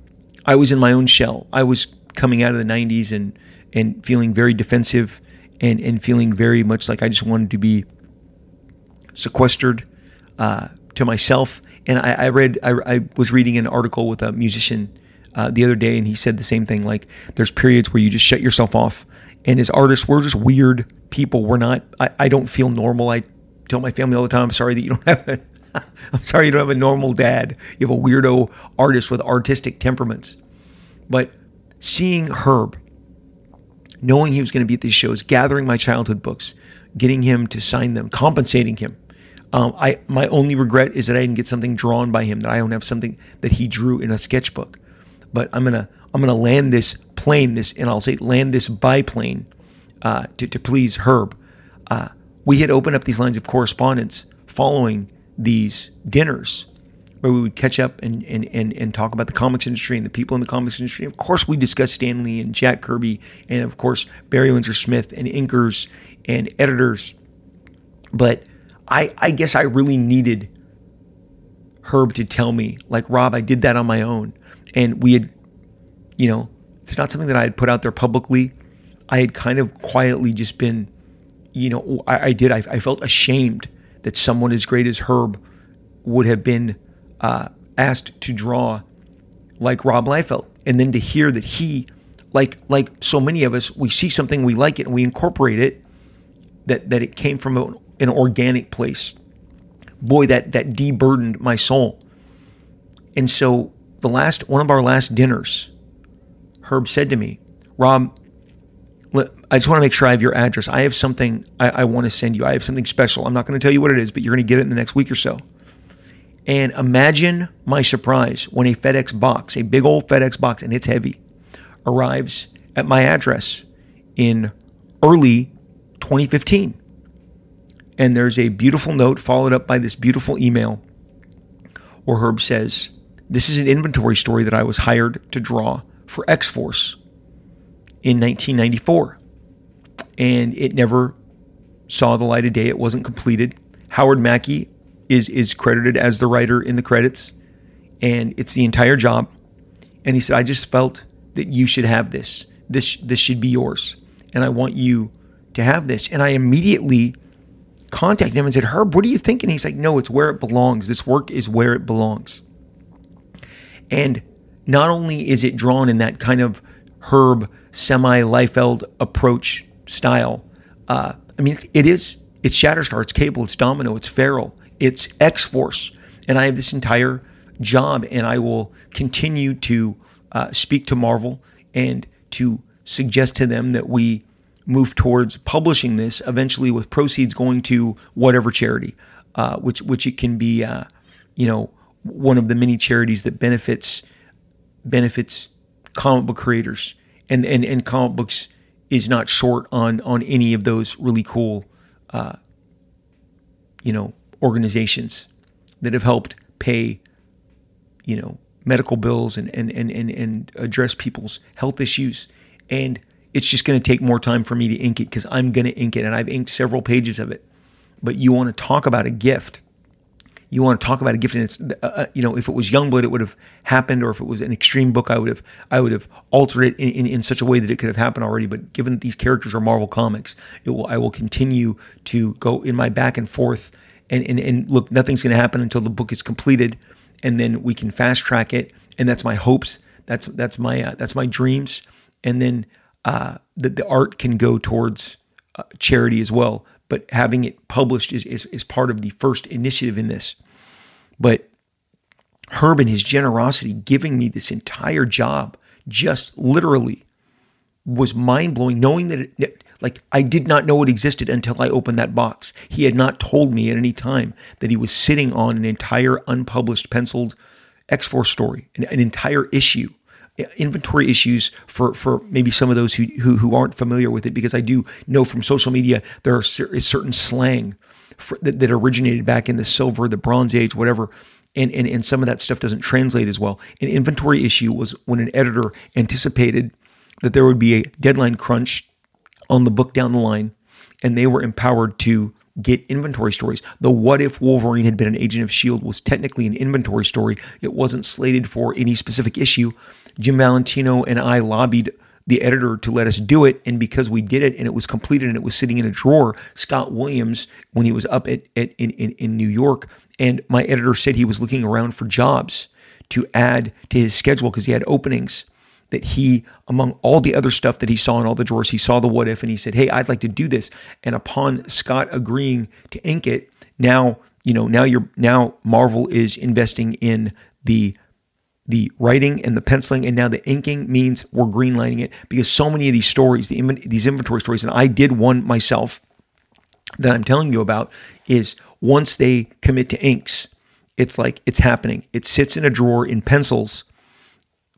I was in my own shell. I was coming out of the '90s and and feeling very defensive and, and feeling very much like I just wanted to be sequestered uh, to myself. And I, I read, I, I, was reading an article with a musician uh, the other day, and he said the same thing. Like, there's periods where you just shut yourself off. And as artists, we're just weird people. We're not. I, I don't feel normal. I tell my family all the time, I'm sorry that you don't have a. <laughs> I'm sorry you don't have a normal dad. You have a weirdo artist with artistic temperaments. But seeing Herb knowing he was going to be at these shows, gathering my childhood books, getting him to sign them, compensating him. Um, I my only regret is that I didn't get something drawn by him. That I don't have something that he drew in a sketchbook. But I'm gonna I'm gonna land this plane, this and I'll say land this biplane uh, to to please Herb. Uh, we had opened up these lines of correspondence following these dinners where we would catch up and, and, and, and talk about the comics industry and the people in the comics industry. Of course, we discussed Stan Lee and Jack Kirby, and of course, Barry Windsor Smith and inkers and editors. But I, I guess I really needed Herb to tell me, like, Rob, I did that on my own. And we had, you know, it's not something that I had put out there publicly. I had kind of quietly just been, you know, I, I did. I, I felt ashamed that someone as great as Herb would have been uh, asked to draw like Rob Liefeld, and then to hear that he, like like so many of us, we see something, we like it, and we incorporate it. That that it came from an organic place. Boy, that that deburdened my soul. And so the last one of our last dinners, Herb said to me, Rob, I just want to make sure I have your address. I have something I, I want to send you. I have something special. I'm not going to tell you what it is, but you're going to get it in the next week or so. And imagine my surprise when a FedEx box, a big old FedEx box, and it's heavy, arrives at my address in early 2015. And there's a beautiful note followed up by this beautiful email where Herb says, This is an inventory story that I was hired to draw for X Force in 1994. And it never saw the light of day. It wasn't completed. Howard Mackie is is credited as the writer in the credits, and it's the entire job. And he said, "I just felt that you should have this. This this should be yours, and I want you to have this." And I immediately contacted him and said, "Herb, what are you thinking?" He's like, "No, it's where it belongs. This work is where it belongs." And not only is it drawn in that kind of Herb semi Liefeld approach style. Uh, I mean, it is. It's Shatterstar, it's Cable, it's Domino, it's Feral, it's X Force, and I have this entire job, and I will continue to uh, speak to Marvel and to suggest to them that we move towards publishing this eventually with proceeds going to whatever charity, uh, which which it can be, uh, you know, one of the many charities that benefits benefits comic book creators. And and and comic books is not short on on any of those really cool, uh, you know, organizations that have helped pay, you know, medical bills and and and and, and address people's health issues. And it's just going to take more time for me to ink it because I'm going to ink it, and I've inked several pages of it. But you want to talk about a gift you want to talk about a gift and it's uh, uh, you know if it was youngblood it would have happened or if it was an extreme book i would have i would have altered it in, in, in, such a way that it could have happened already but given that these characters are marvel comics it will i will continue to go in my back and forth and and, and look nothing's going to happen until the book is completed and then we can fast track it and that's my hopes that's that's my uh, that's my dreams and then uh, that the art can go towards uh, charity as well but having it published is, is, is part of the first initiative in this. But Herb and his generosity giving me this entire job just literally was mind blowing, knowing that it, like I did not know it existed until I opened that box. He had not told me at any time that he was sitting on an entire unpublished penciled X Force story, an, an entire issue inventory issues for for maybe some of those who, who who aren't familiar with it because I do know from social media there are certain slang for, that, that originated back in the silver, the bronze age, whatever. And, and, and some of that stuff doesn't translate as well. An inventory issue was when an editor anticipated that there would be a deadline crunch on the book down the line, and they were empowered to get inventory stories. The What If Wolverine had been an agent of S.H.I.E.L.D. was technically an inventory story. It wasn't slated for any specific issue. Jim Valentino and I lobbied the editor to let us do it. And because we did it and it was completed and it was sitting in a drawer, Scott Williams, when he was up at, at in, in, in New York, and my editor said he was looking around for jobs to add to his schedule because he had openings that he, among all the other stuff that he saw in all the drawers, he saw the what if and he said, Hey, I'd like to do this. And upon Scott agreeing to ink it, now, you know, now you're now Marvel is investing in the the writing and the penciling, and now the inking means we're greenlighting it because so many of these stories, the, these inventory stories, and I did one myself that I'm telling you about, is once they commit to inks, it's like it's happening. It sits in a drawer in pencils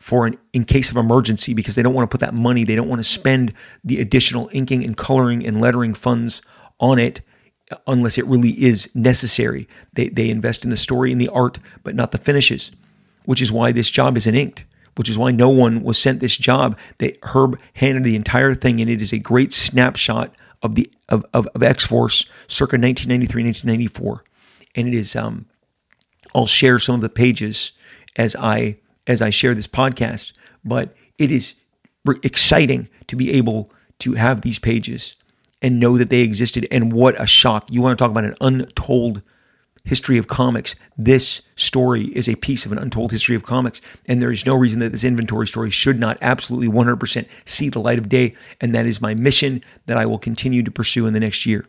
for an in case of emergency because they don't want to put that money, they don't want to spend the additional inking and coloring and lettering funds on it unless it really is necessary. They they invest in the story and the art, but not the finishes, which is why this job isn't inked. Which is why no one was sent this job. That Herb handed the entire thing, and it is a great snapshot of the of, of, of X Force circa 1993, 1994, and it is um, I'll share some of the pages as I as I share this podcast, but it is exciting to be able to have these pages and know that they existed and what a shock. You want to talk about an untold history of comics. This story is a piece of an untold history of comics, and there is no reason that this inventory story should not absolutely 100% see the light of day. And that is my mission that I will continue to pursue in the next year.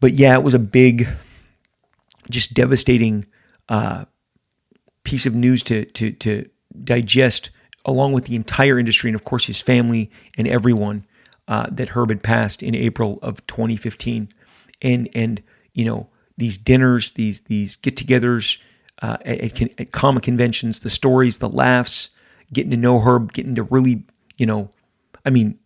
But yeah, it was a big just devastating uh, piece of news to to to digest, along with the entire industry and of course his family and everyone uh, that Herb had passed in April of 2015, and and you know these dinners, these these get-togethers uh, at, at comic conventions, the stories, the laughs, getting to know Herb, getting to really you know, I mean,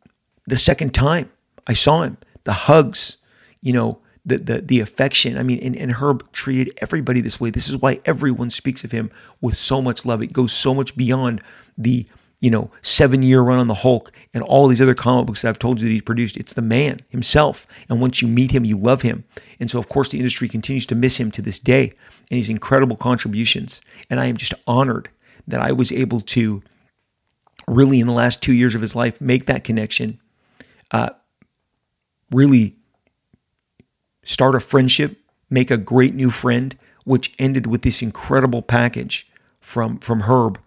the second time I saw him, the hugs, you know, the the the affection. I mean, and, and Herb treated everybody this way. This is why everyone speaks of him with so much love. It goes so much beyond the you know seven year run on the Hulk and all these other comic books that I've told you that he's produced. It's the man himself, and once you meet him, you love him. And so, of course, the industry continues to miss him to this day, and his incredible contributions. And I am just honored that I was able to really in the last two years of his life make that connection. Uh, really start a friendship, make a great new friend, which ended with this incredible package from from Herb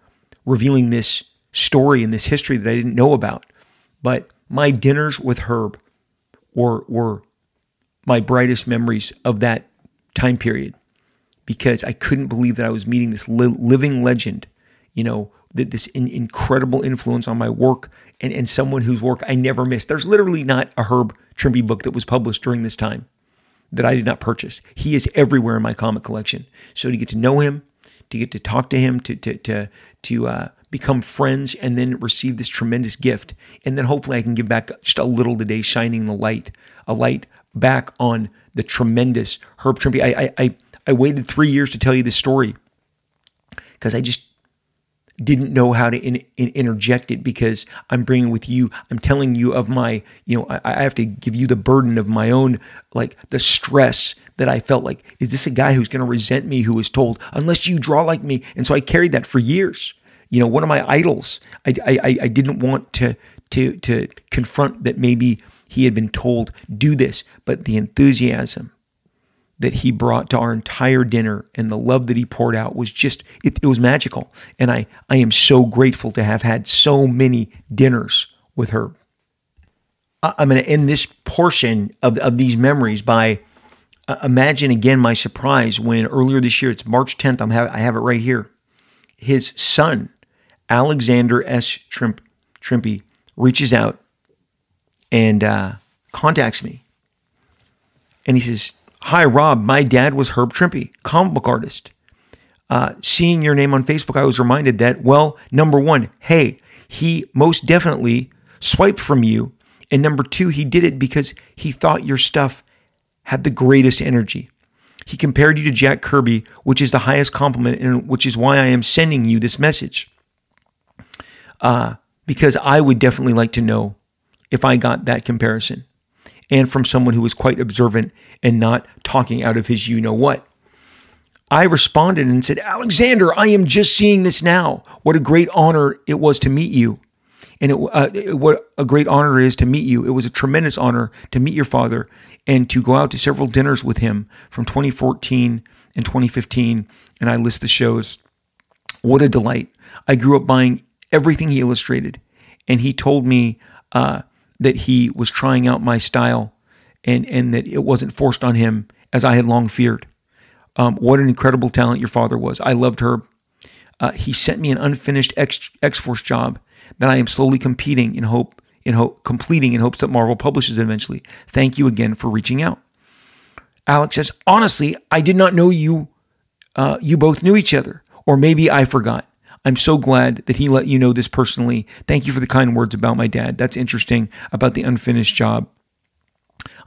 revealing this story and this history that I didn't know about. But my dinners with Herb were were my brightest memories of that time period because I couldn't believe that I was meeting this li- living legend, you know, that this in- incredible influence on my work and, and someone whose work I never missed. There's literally not a Herb Trimpe book that was published during this time that I did not purchase. He is everywhere in my comic collection. So to get to know him, to get to talk to him, to to to to uh, become friends, and then receive this tremendous gift, and then hopefully I can give back just a little today, shining the light, a light back on the tremendous Herb Trimpe. I I I, I waited three years to tell you this story because I just didn't know how to in, in, interject it because I'm bringing with you, I'm telling you of my, you know, I, I, have to give you the burden of my own, like the stress that I felt like, is this a guy who's going to resent me who was told, unless you draw like me? And so I carried that for years. You know, one of my idols, I, I, I didn't want to, to, to confront that maybe he had been told, do this, but the enthusiasm, that he brought to our entire dinner and the love that he poured out was just it, it was magical. And i i am so grateful to have had so many dinners with her. I'm going to end this portion of, of these memories by uh, imagine again my surprise when earlier this year it's march 10th I'm have, i have it right here. His son alexander s. Trimp, trimpe reaches out and uh, contacts me. And he says Hi, Rob. My dad was Herb Trimpe, comic book artist. Uh, seeing your name on Facebook, I was reminded that, well, number one, hey, he most definitely swiped from you. And number two, he did it because he thought your stuff had the greatest energy. He compared you to Jack Kirby, which is the highest compliment, and which is why I am sending you this message. Uh, because I would definitely like to know if I got that comparison and from someone who was quite observant and not talking out of his you know what. I responded and said, Alexander, I am just seeing this now. What a great honor it was to meet you. And it, uh, it, what a great honor it is to meet you. It was a tremendous honor to meet your father and to go out to several dinners with him from 2014 and 2015. And I list the shows. What a delight. I grew up buying everything he illustrated. And he told me uh, that he was trying out my style and, and that it wasn't forced on him as I had long feared. Um, what an incredible talent your father was. I loved Herb. Uh, he sent me an unfinished X Force job that I am slowly competing in hope in hope completing in hopes that Marvel publishes it eventually. Thank you again for reaching out. Alex says, honestly, I did not know you. Uh, you both knew each other, or maybe I forgot. I'm so glad that he let you know this personally. Thank you for the kind words about my dad. That's interesting about the unfinished job.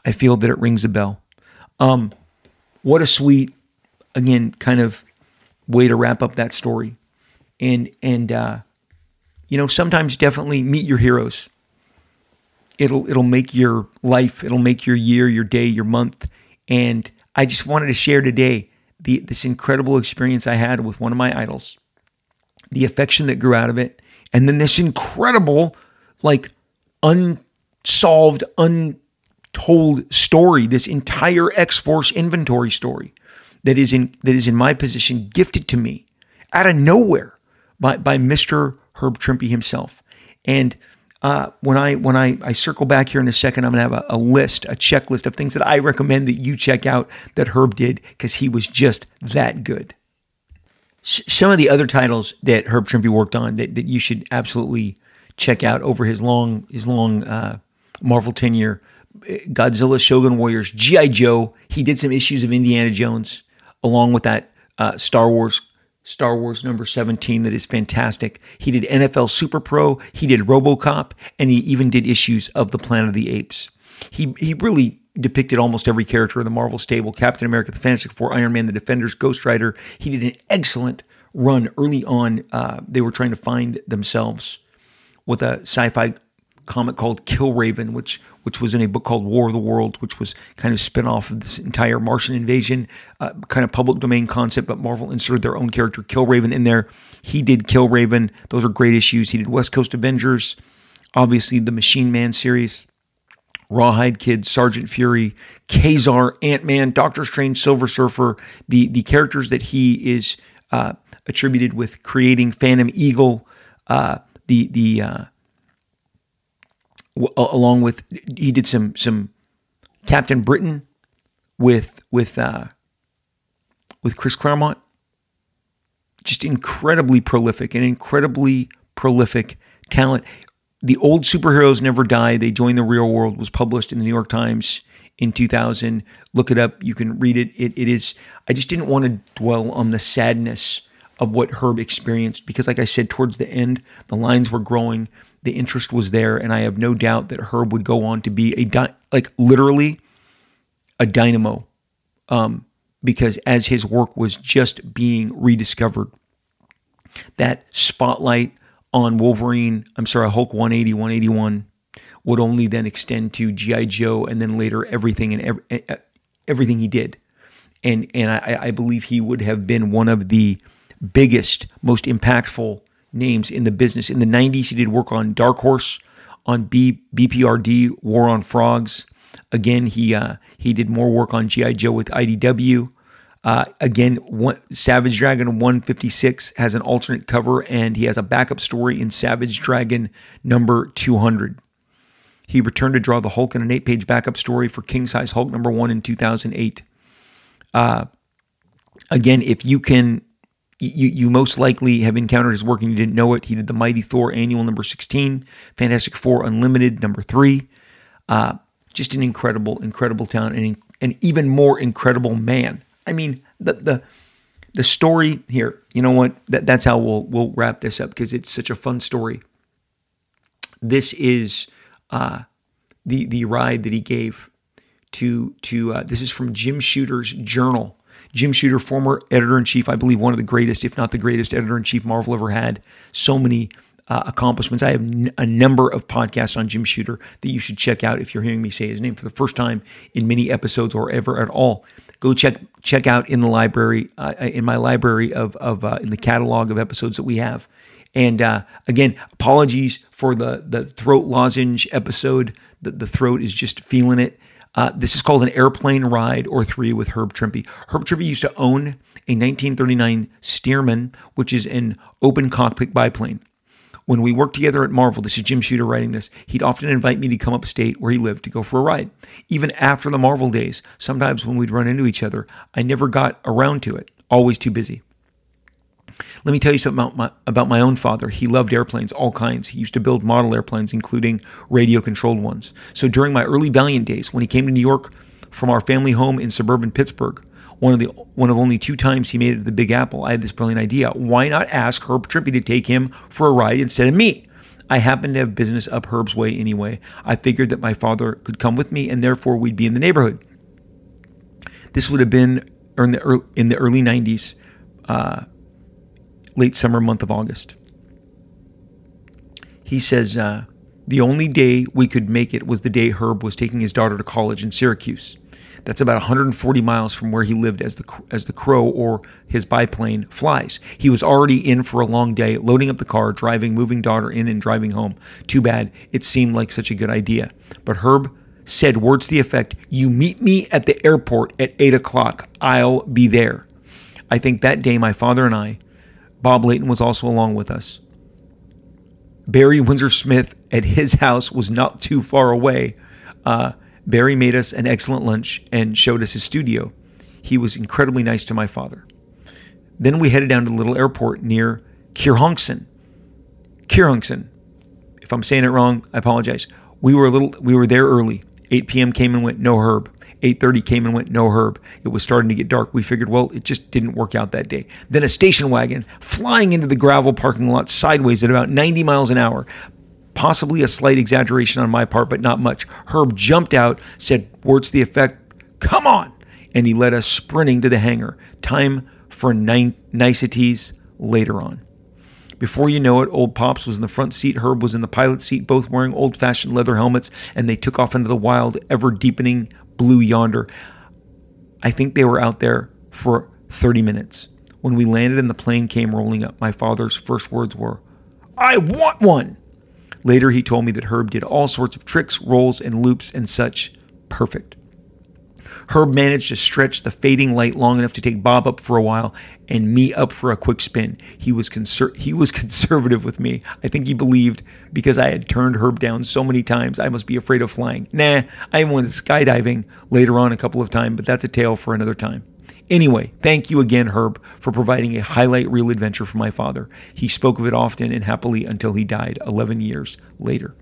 I feel that it rings a bell. Um, what a sweet, again, kind of way to wrap up that story. And and uh, you know, sometimes definitely meet your heroes. It'll it'll make your life, it'll make your year, your day, your month. And I just wanted to share today the this incredible experience I had with one of my idols, the affection that grew out of it, and then this incredible, like unsolved, untold story, this entire X Force inventory story that is in that is in my position, gifted to me out of nowhere by by Mr. Herb Trimpe himself. And uh, when I when I, I circle back here in a second, I'm gonna have a, a list, a checklist of things that I recommend that you check out that Herb did because he was just that good. Some of the other titles that Herb Trimpe worked on that, that you should absolutely check out over his long his long uh, Marvel tenure. Godzilla, Shogun Warriors, GI Joe. He did some issues of Indiana Jones along with that uh, Star Wars Star Wars number 17 that is fantastic. He did NFL Super Pro, he did RoboCop, and he even did issues of the Planet of the Apes. He he really depicted almost every character in the Marvel stable, Captain America, the Fantastic Four, Iron Man, the Defenders, Ghost Rider. He did an excellent run early on. Uh, they were trying to find themselves with a sci-fi comic called Killraven, which which was in a book called War of the Worlds, which was kind of spin off of this entire Martian invasion uh, kind of public domain concept. But Marvel inserted their own character Killraven in there. He did Killraven; those are great issues. He did West Coast Avengers, obviously the Machine Man series. Rawhide Kid, Sergeant Fury, Ka-Zar, Ant Man, Doctor Strange, Silver Surfer, the the characters that he is uh, attributed with creating Phantom Eagle, uh, the the uh, along with he did some some Captain Britain with with uh, with Chris Claremont. Just incredibly prolific and incredibly prolific talent. The old superheroes never die. They join the real world was published in the New York Times in 2000. Look it up. You can read it. It, it is. I just didn't want to dwell on the sadness of what Herb experienced because, like I said, towards the end, the lines were growing the interest was there, and I have no doubt that Herb would go on to be a di- like literally a dynamo, um, because as his work was just being rediscovered, that spotlight on Wolverine, I'm sorry, Hulk 180, 181 would only then extend to GI Joe, and then later everything and every, everything he did, and and I, I believe he would have been one of the biggest, most impactful names in the business. In the 90s, he did work on Dark Horse, on B, BPRD, War on Frogs. Again, he uh, he did more work on GI Joe with IDW. Uh, again, one, Savage Dragon 156 has an alternate cover, and he has a backup story in Savage Dragon number 200. He returned to draw the Hulk in an eight-page backup story for King Size Hulk number one in 2008. Uh, again, if you can you, you most likely have encountered his work and you didn't know it. He did the Mighty Thor annual number 16, Fantastic Four Unlimited number three. Uh, just an incredible, incredible talent and an even more incredible man. I mean, the, the, the story here, you know what? That, that's how we'll, we'll wrap this up because it's such a fun story. This is uh, the, the ride that he gave to, to uh, this is from Jim Shooter's journal Jim Shooter, former editor in chief, I believe one of the greatest, if not the greatest editor in chief Marvel ever had. So many uh, accomplishments. I have n- a number of podcasts on Jim Shooter that you should check out if you're hearing me say his name for the first time in many episodes or ever at all. Go check check out in the library, uh, in my library of of uh, in the catalog of episodes that we have. And uh, again, apologies for the the throat lozenge episode. The, the throat is just feeling it. Uh, this is called an airplane ride or three with Herb Trimpe. Herb Trimpe used to own a 1939 Stearman, which is an open cockpit biplane. When we worked together at Marvel, this is Jim Shooter writing this, he'd often invite me to come upstate where he lived to go for a ride. Even after the Marvel days, sometimes when we'd run into each other, I never got around to it, always too busy. Let me tell you something about my, about my own father. He loved airplanes, all kinds. He used to build model airplanes, including radio controlled ones. So during my early Valiant days, when he came to New York from our family home in suburban Pittsburgh, one of the one of only two times he made it to the Big Apple, I had this brilliant idea. Why not ask Herb Trimpe to take him for a ride instead of me? I happened to have business up Herb's way anyway. I figured that my father could come with me, and therefore we'd be in the neighborhood. This would have been in the early, in the early 90s, uh, late summer month of August. He says uh, the only day we could make it was the day Herb was taking his daughter to college in Syracuse. That's about 140 miles from where he lived as the as the crow or his biplane flies. He was already in for a long day, loading up the car, driving, moving daughter in, and driving home. Too bad it seemed like such a good idea. But Herb said words to the effect, "You meet me at the airport at eight o'clock. I'll be there." I think that day my father and I, Bob Layton was also along with us. Barry Windsor Smith at his house was not too far away. Uh, Barry made us an excellent lunch and showed us his studio. He was incredibly nice to my father. Then we headed down to the little airport near Kerhonkson. Kerhonkson. If I'm saying it wrong, I apologize. We were a little we were there early. 8 p.m. came and went, no herb. 8:30 came and went, no herb. It was starting to get dark. We figured, well, it just didn't work out that day. Then a station wagon flying into the gravel parking lot sideways at about 90 miles an hour possibly a slight exaggeration on my part, but not much. Herb jumped out, said words to the effect, Come on! And he led us sprinting to the hangar. Time for ni- niceties later on. Before you know it, old Pops was in the front seat, Herb was in the pilot seat, both wearing old fashioned leather helmets, and they took off into the wild, ever deepening blue yonder. I think they were out there for 30 minutes. When we landed and the plane came rolling up, my father's first words were, I want one! Later, he told me that Herb did all sorts of tricks, rolls, and loops and such. Perfect. Herb managed to stretch the fading light long enough to take Bob up for a while and me up for a quick spin. He was conser- he was <laughs> conservative with me. I think he believed because I had turned Herb down so many times, I must be afraid of flying. Nah, I went skydiving later on a couple of times, but that's a tale for another time. Anyway, thank you again, Herb, for providing a highlight reel adventure for my father. He spoke of it often and happily until he died 11 years later.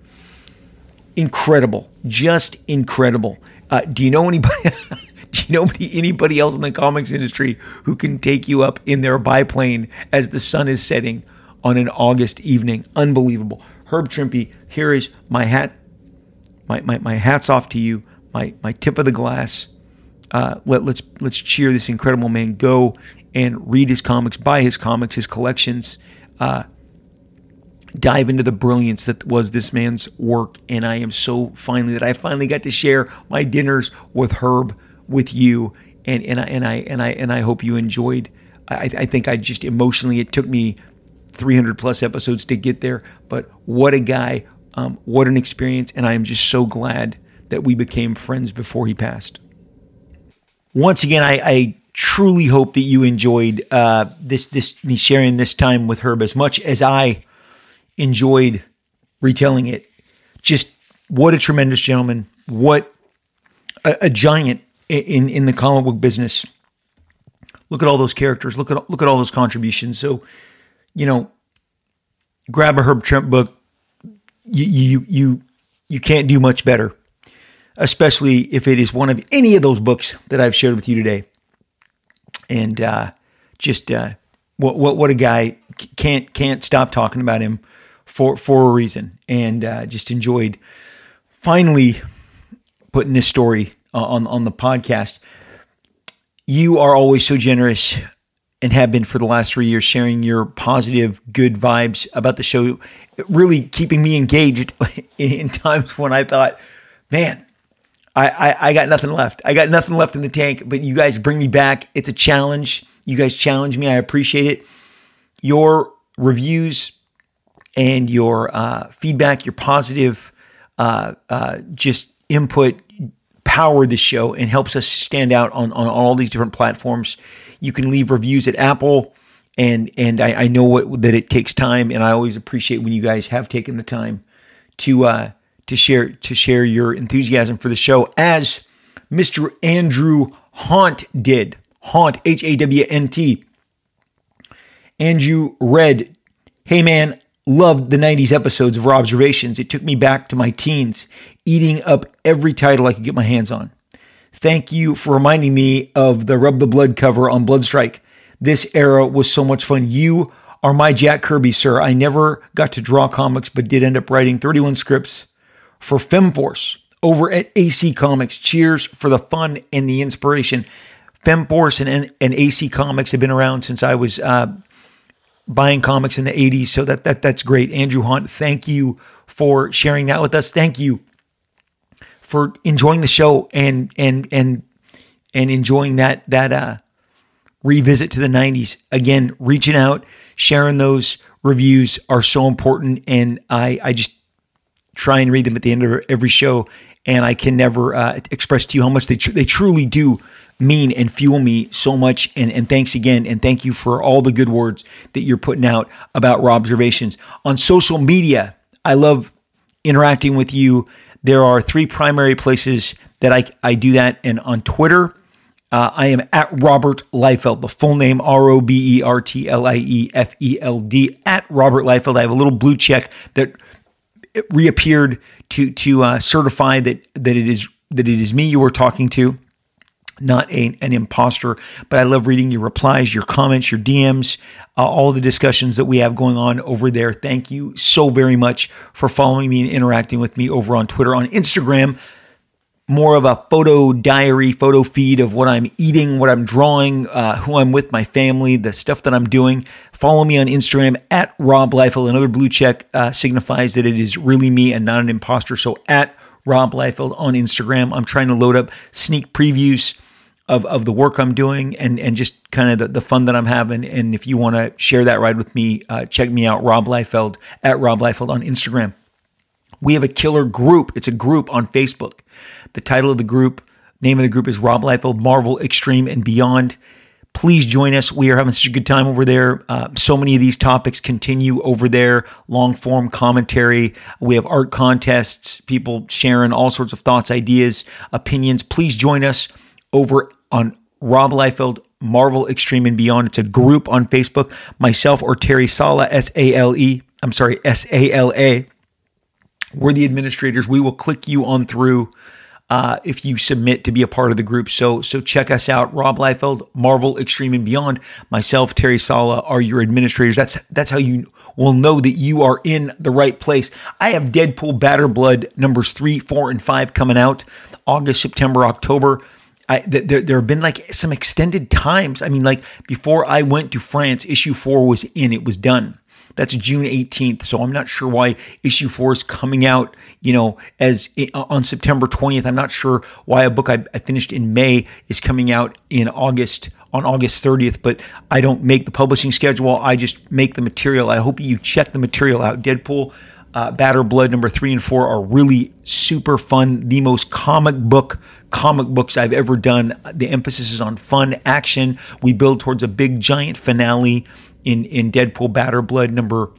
Incredible, just incredible. Uh, do you know anybody? <laughs> do you know anybody else in the comics industry who can take you up in their biplane as the sun is setting on an August evening? Unbelievable. Herb Trimpe, here is my hat. My, my, my hat's off to you. My, my tip of the glass uh, let, let's let's cheer this incredible man. Go and read his comics, buy his comics, his collections. Uh, dive into the brilliance that was this man's work, and I am so finally that I finally got to share my dinners with Herb with you, and and I and I and I and I hope you enjoyed. I, I think I just emotionally it took me 300 plus episodes to get there, but what a guy, um, what an experience, and I am just so glad that we became friends before he passed once again, I, I truly hope that you enjoyed uh, this this me sharing this time with Herb as much as I enjoyed retelling it. Just what a tremendous gentleman! What a, a giant in in the comic book business. Look at all those characters. Look at look at all those contributions. So, you know, grab a Herb Trimpe book. You you you you can't do much better especially if it is one of any of those books that I've shared with you today. And uh, just uh, what, what what a guy can't can't stop talking about him for for a reason, and uh, just enjoyed finally putting this story on on the podcast. You are always so generous and have been for the last three years, sharing your positive, good vibes about the show, really keeping me engaged <laughs> in times when I thought, man, I, I, I got nothing left. I got nothing left in the tank, but you guys bring me back. It's a challenge. You guys challenge me. I appreciate it. Your reviews and your uh, feedback, your positive uh, uh, just input power the show and helps us stand out on, on all these different platforms. You can leave reviews at Apple, and and I, I know what, that it takes time, and I always appreciate when you guys have taken the time to uh, to share to share your enthusiasm for the show as Mr. Andrew Hawnt did. Hawnt H A W N T. Andrew Red, hey man, loved the 90s episodes of Robservations. It took me back to my teens, eating up every title I could get my hands on. Thank you for reminding me of the Rub the Blood cover on Bloodstrike. This era was so much fun. You are my Jack Kirby, sir. I never got to draw comics, but did end up writing 31 scripts for Femforce over at AC Comics. Cheers for the fun and the inspiration. Femforce and, and AC Comics have been around since I was uh, buying comics in the 80s. So that, that that's great. Andrew Hunt, thank you for sharing that with us. Thank you for enjoying the show and and and and enjoying that that uh revisit to the 90s. Again, reaching out, sharing those reviews are so important and I I just try and read them at the end of every show and I can never uh, express to you how much they tr- they truly do mean and fuel me so much. And, and thanks again. And thank you for all the good words that you're putting out about Robservations. On social media, I love interacting with you. There are three primary places that I, I do that. And on Twitter, uh, I am at Robert Liefeld, the full name R O B E R T L I E F E L D, at Robert Liefeld. I have a little blue check that reappeared to to uh, certify that that it is that it is me you were talking to not a, an imposter, but I love reading your replies, your comments, your DMs, uh, all the discussions that we have going on over there. Thank you so very much for following me and interacting with me over on Twitter. On Instagram, more of a photo diary, photo feed of what I'm eating, what I'm drawing, uh, who I'm with, my family, the stuff that I'm doing. Follow me on Instagram at Rob Liefeld. Another blue check uh, signifies that it is really me and not an imposter. So at Rob Liefeld on Instagram. I'm trying to load up sneak previews of, of the work I'm doing and, and just kind of the, the fun that I'm having. And if you want to share that ride with me, uh, check me out, Rob Liefeld, at Rob Liefeld on Instagram. We have a killer group. It's a group on Facebook. The title of the group, name of the group is Rob Liefeld Marvel Extreme and Beyond. Please join us. We are having such a good time over there. Uh, so many of these topics continue over there. Long form commentary. We have art contests, people sharing all sorts of thoughts, ideas, opinions. Please join us over on Rob Liefeld Marvel Extreme and Beyond. It's a group on Facebook. Myself or Terry Sala, S A L E. I'm sorry, S A L A. We're the administrators. We will click you on through uh, if you submit to be a part of the group. So so check us out. Rob Liefeld, Marvel Extreme and Beyond. Myself, Terry Sala are your administrators. That's that's how you will know that you are in the right place. I have Deadpool Bad Blood numbers three, four, and five coming out August, September, October. I, there, there have been like some extended times. I mean, like before I went to France, issue four was in, it was done. That's June 18th. So I'm not sure why issue four is coming out, you know, as on September 20th. I'm not sure why a book I, I finished in May is coming out in August on August 30th, but I don't make the publishing schedule. I just make the material. I hope you check the material out. Deadpool uh, Bad Blood number three and four are really super fun. The most comic book comic books I've ever done. The emphasis is on fun, action. We build towards a big giant finale in in Deadpool Bad Blood number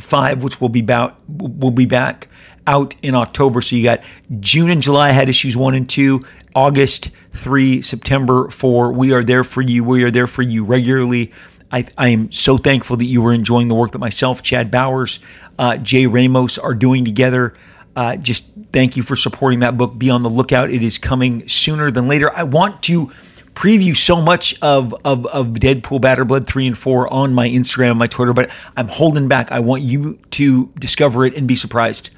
five, which will be about will be back out in October. So you got June and July had issues one and two, August three, September four. We are there for you. We are there for you regularly. I, I am so thankful that you were enjoying the work that myself, Chad Bowers, uh, Jay Ramos are doing together. Uh, just thank you for supporting that book. Be on the lookout. It is coming sooner than later. I want to preview so much of, of, of Deadpool Bad Blood 3 and 4 on my Instagram my Twitter, but I'm holding back. I want you to discover it and be surprised.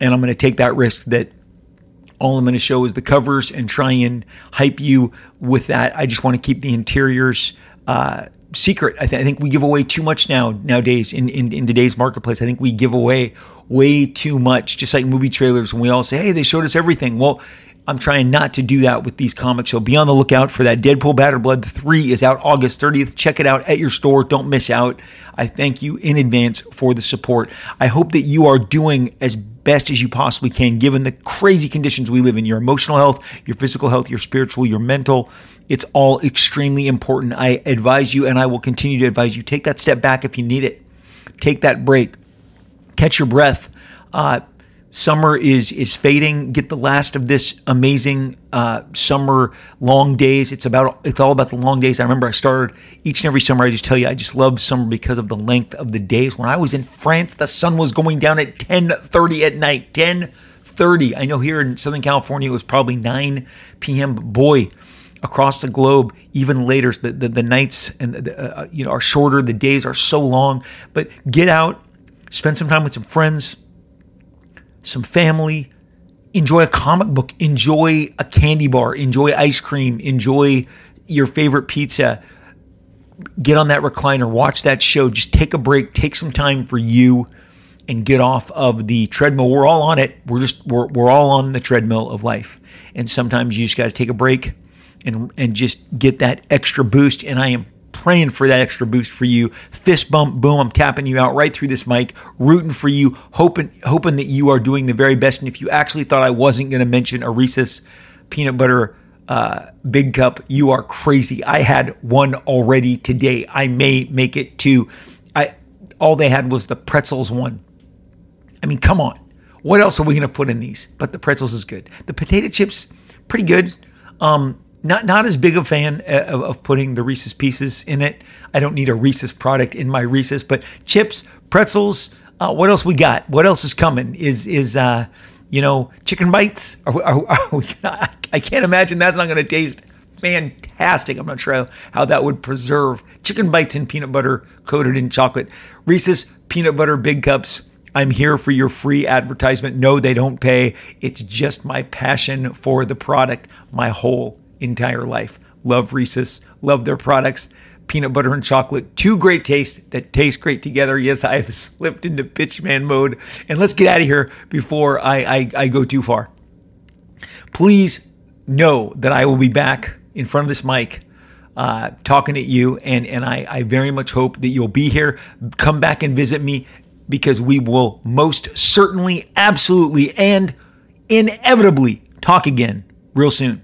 And I'm going to take that risk that all I'm going to show is the covers and try and hype you with that. I just want to keep the interiors uh, secret. I, th- I, think we give away too much now nowadays in, in, in today's marketplace. I think we give away way too much, just like movie trailers when we all say, hey, they showed us everything. Well, I'm trying not to do that with these comics. So be on the lookout for that. Deadpool Bad Blood 3 is out August 30th. Check it out at your store. Don't miss out. I thank you in advance for the support. I hope that you are doing as best as you possibly can given the crazy conditions we live in your emotional health, your physical health, your spiritual, your mental. It's all extremely important. I advise you and I will continue to advise you take that step back if you need it. Take that break. Catch your breath. Uh, summer is is fading. Get the last of this amazing uh, summer long days. It's about it's all about the long days. I remember I started each and every summer. I just tell you, I just love summer because of the length of the days. When I was in France, the sun was going down at 10:30 at night. 10:30. I know here in Southern California it was probably 9 p.m. But boy, across the globe, even later, the the, the nights and the, uh, you know are shorter. The days are so long. But get out, spend some time with some friends some family, enjoy a comic book, enjoy a candy bar, enjoy ice cream, enjoy your favorite pizza. Get on that recliner, watch that show, just take a break, take some time for you and get off of the treadmill. We're all on it. We're just we're, we're all on the treadmill of life. And sometimes you just got to take a break and and just get that extra boost and I am praying for that extra boost for you. Fist bump, boom, I'm tapping you out right through this mic, rooting for you, hoping hoping that you are doing the very best. And if you actually thought I wasn't going to mention a Reese's peanut butter uh, big cup, you are crazy. I had one already today. I may make it two. I all they had was the pretzels one. I mean, come on. What else are we going to put in these? But the pretzels is good. The potato chips, pretty good. Um, not not as big a fan uh, of, of, putting the Reese's Pieces in it. I don't need a Reese's product in my Reese's, but chips, pretzels. Uh, what else we got? What else is coming? Is is uh, you know chicken bites? Are, are, <laughs> are we, I can't imagine that's not going to taste fantastic. I'm not sure how that would preserve chicken bites in peanut butter coated in chocolate. Reese's peanut butter big cups. I'm here for your free advertisement. No, they don't pay. It's just my passion for the product, my whole entire life. Love Reese's, love their products. Peanut butter and chocolate, two great tastes that taste great together. Yes, I have <laughs> slipped into pitchman mode. And let's get out of here before I, I, I go too far. Please know that I will be back in front of this mic uh, talking at you, and, and I, I very much hope that you'll be here. Come back and visit me because we will most certainly, absolutely, and inevitably talk again real soon.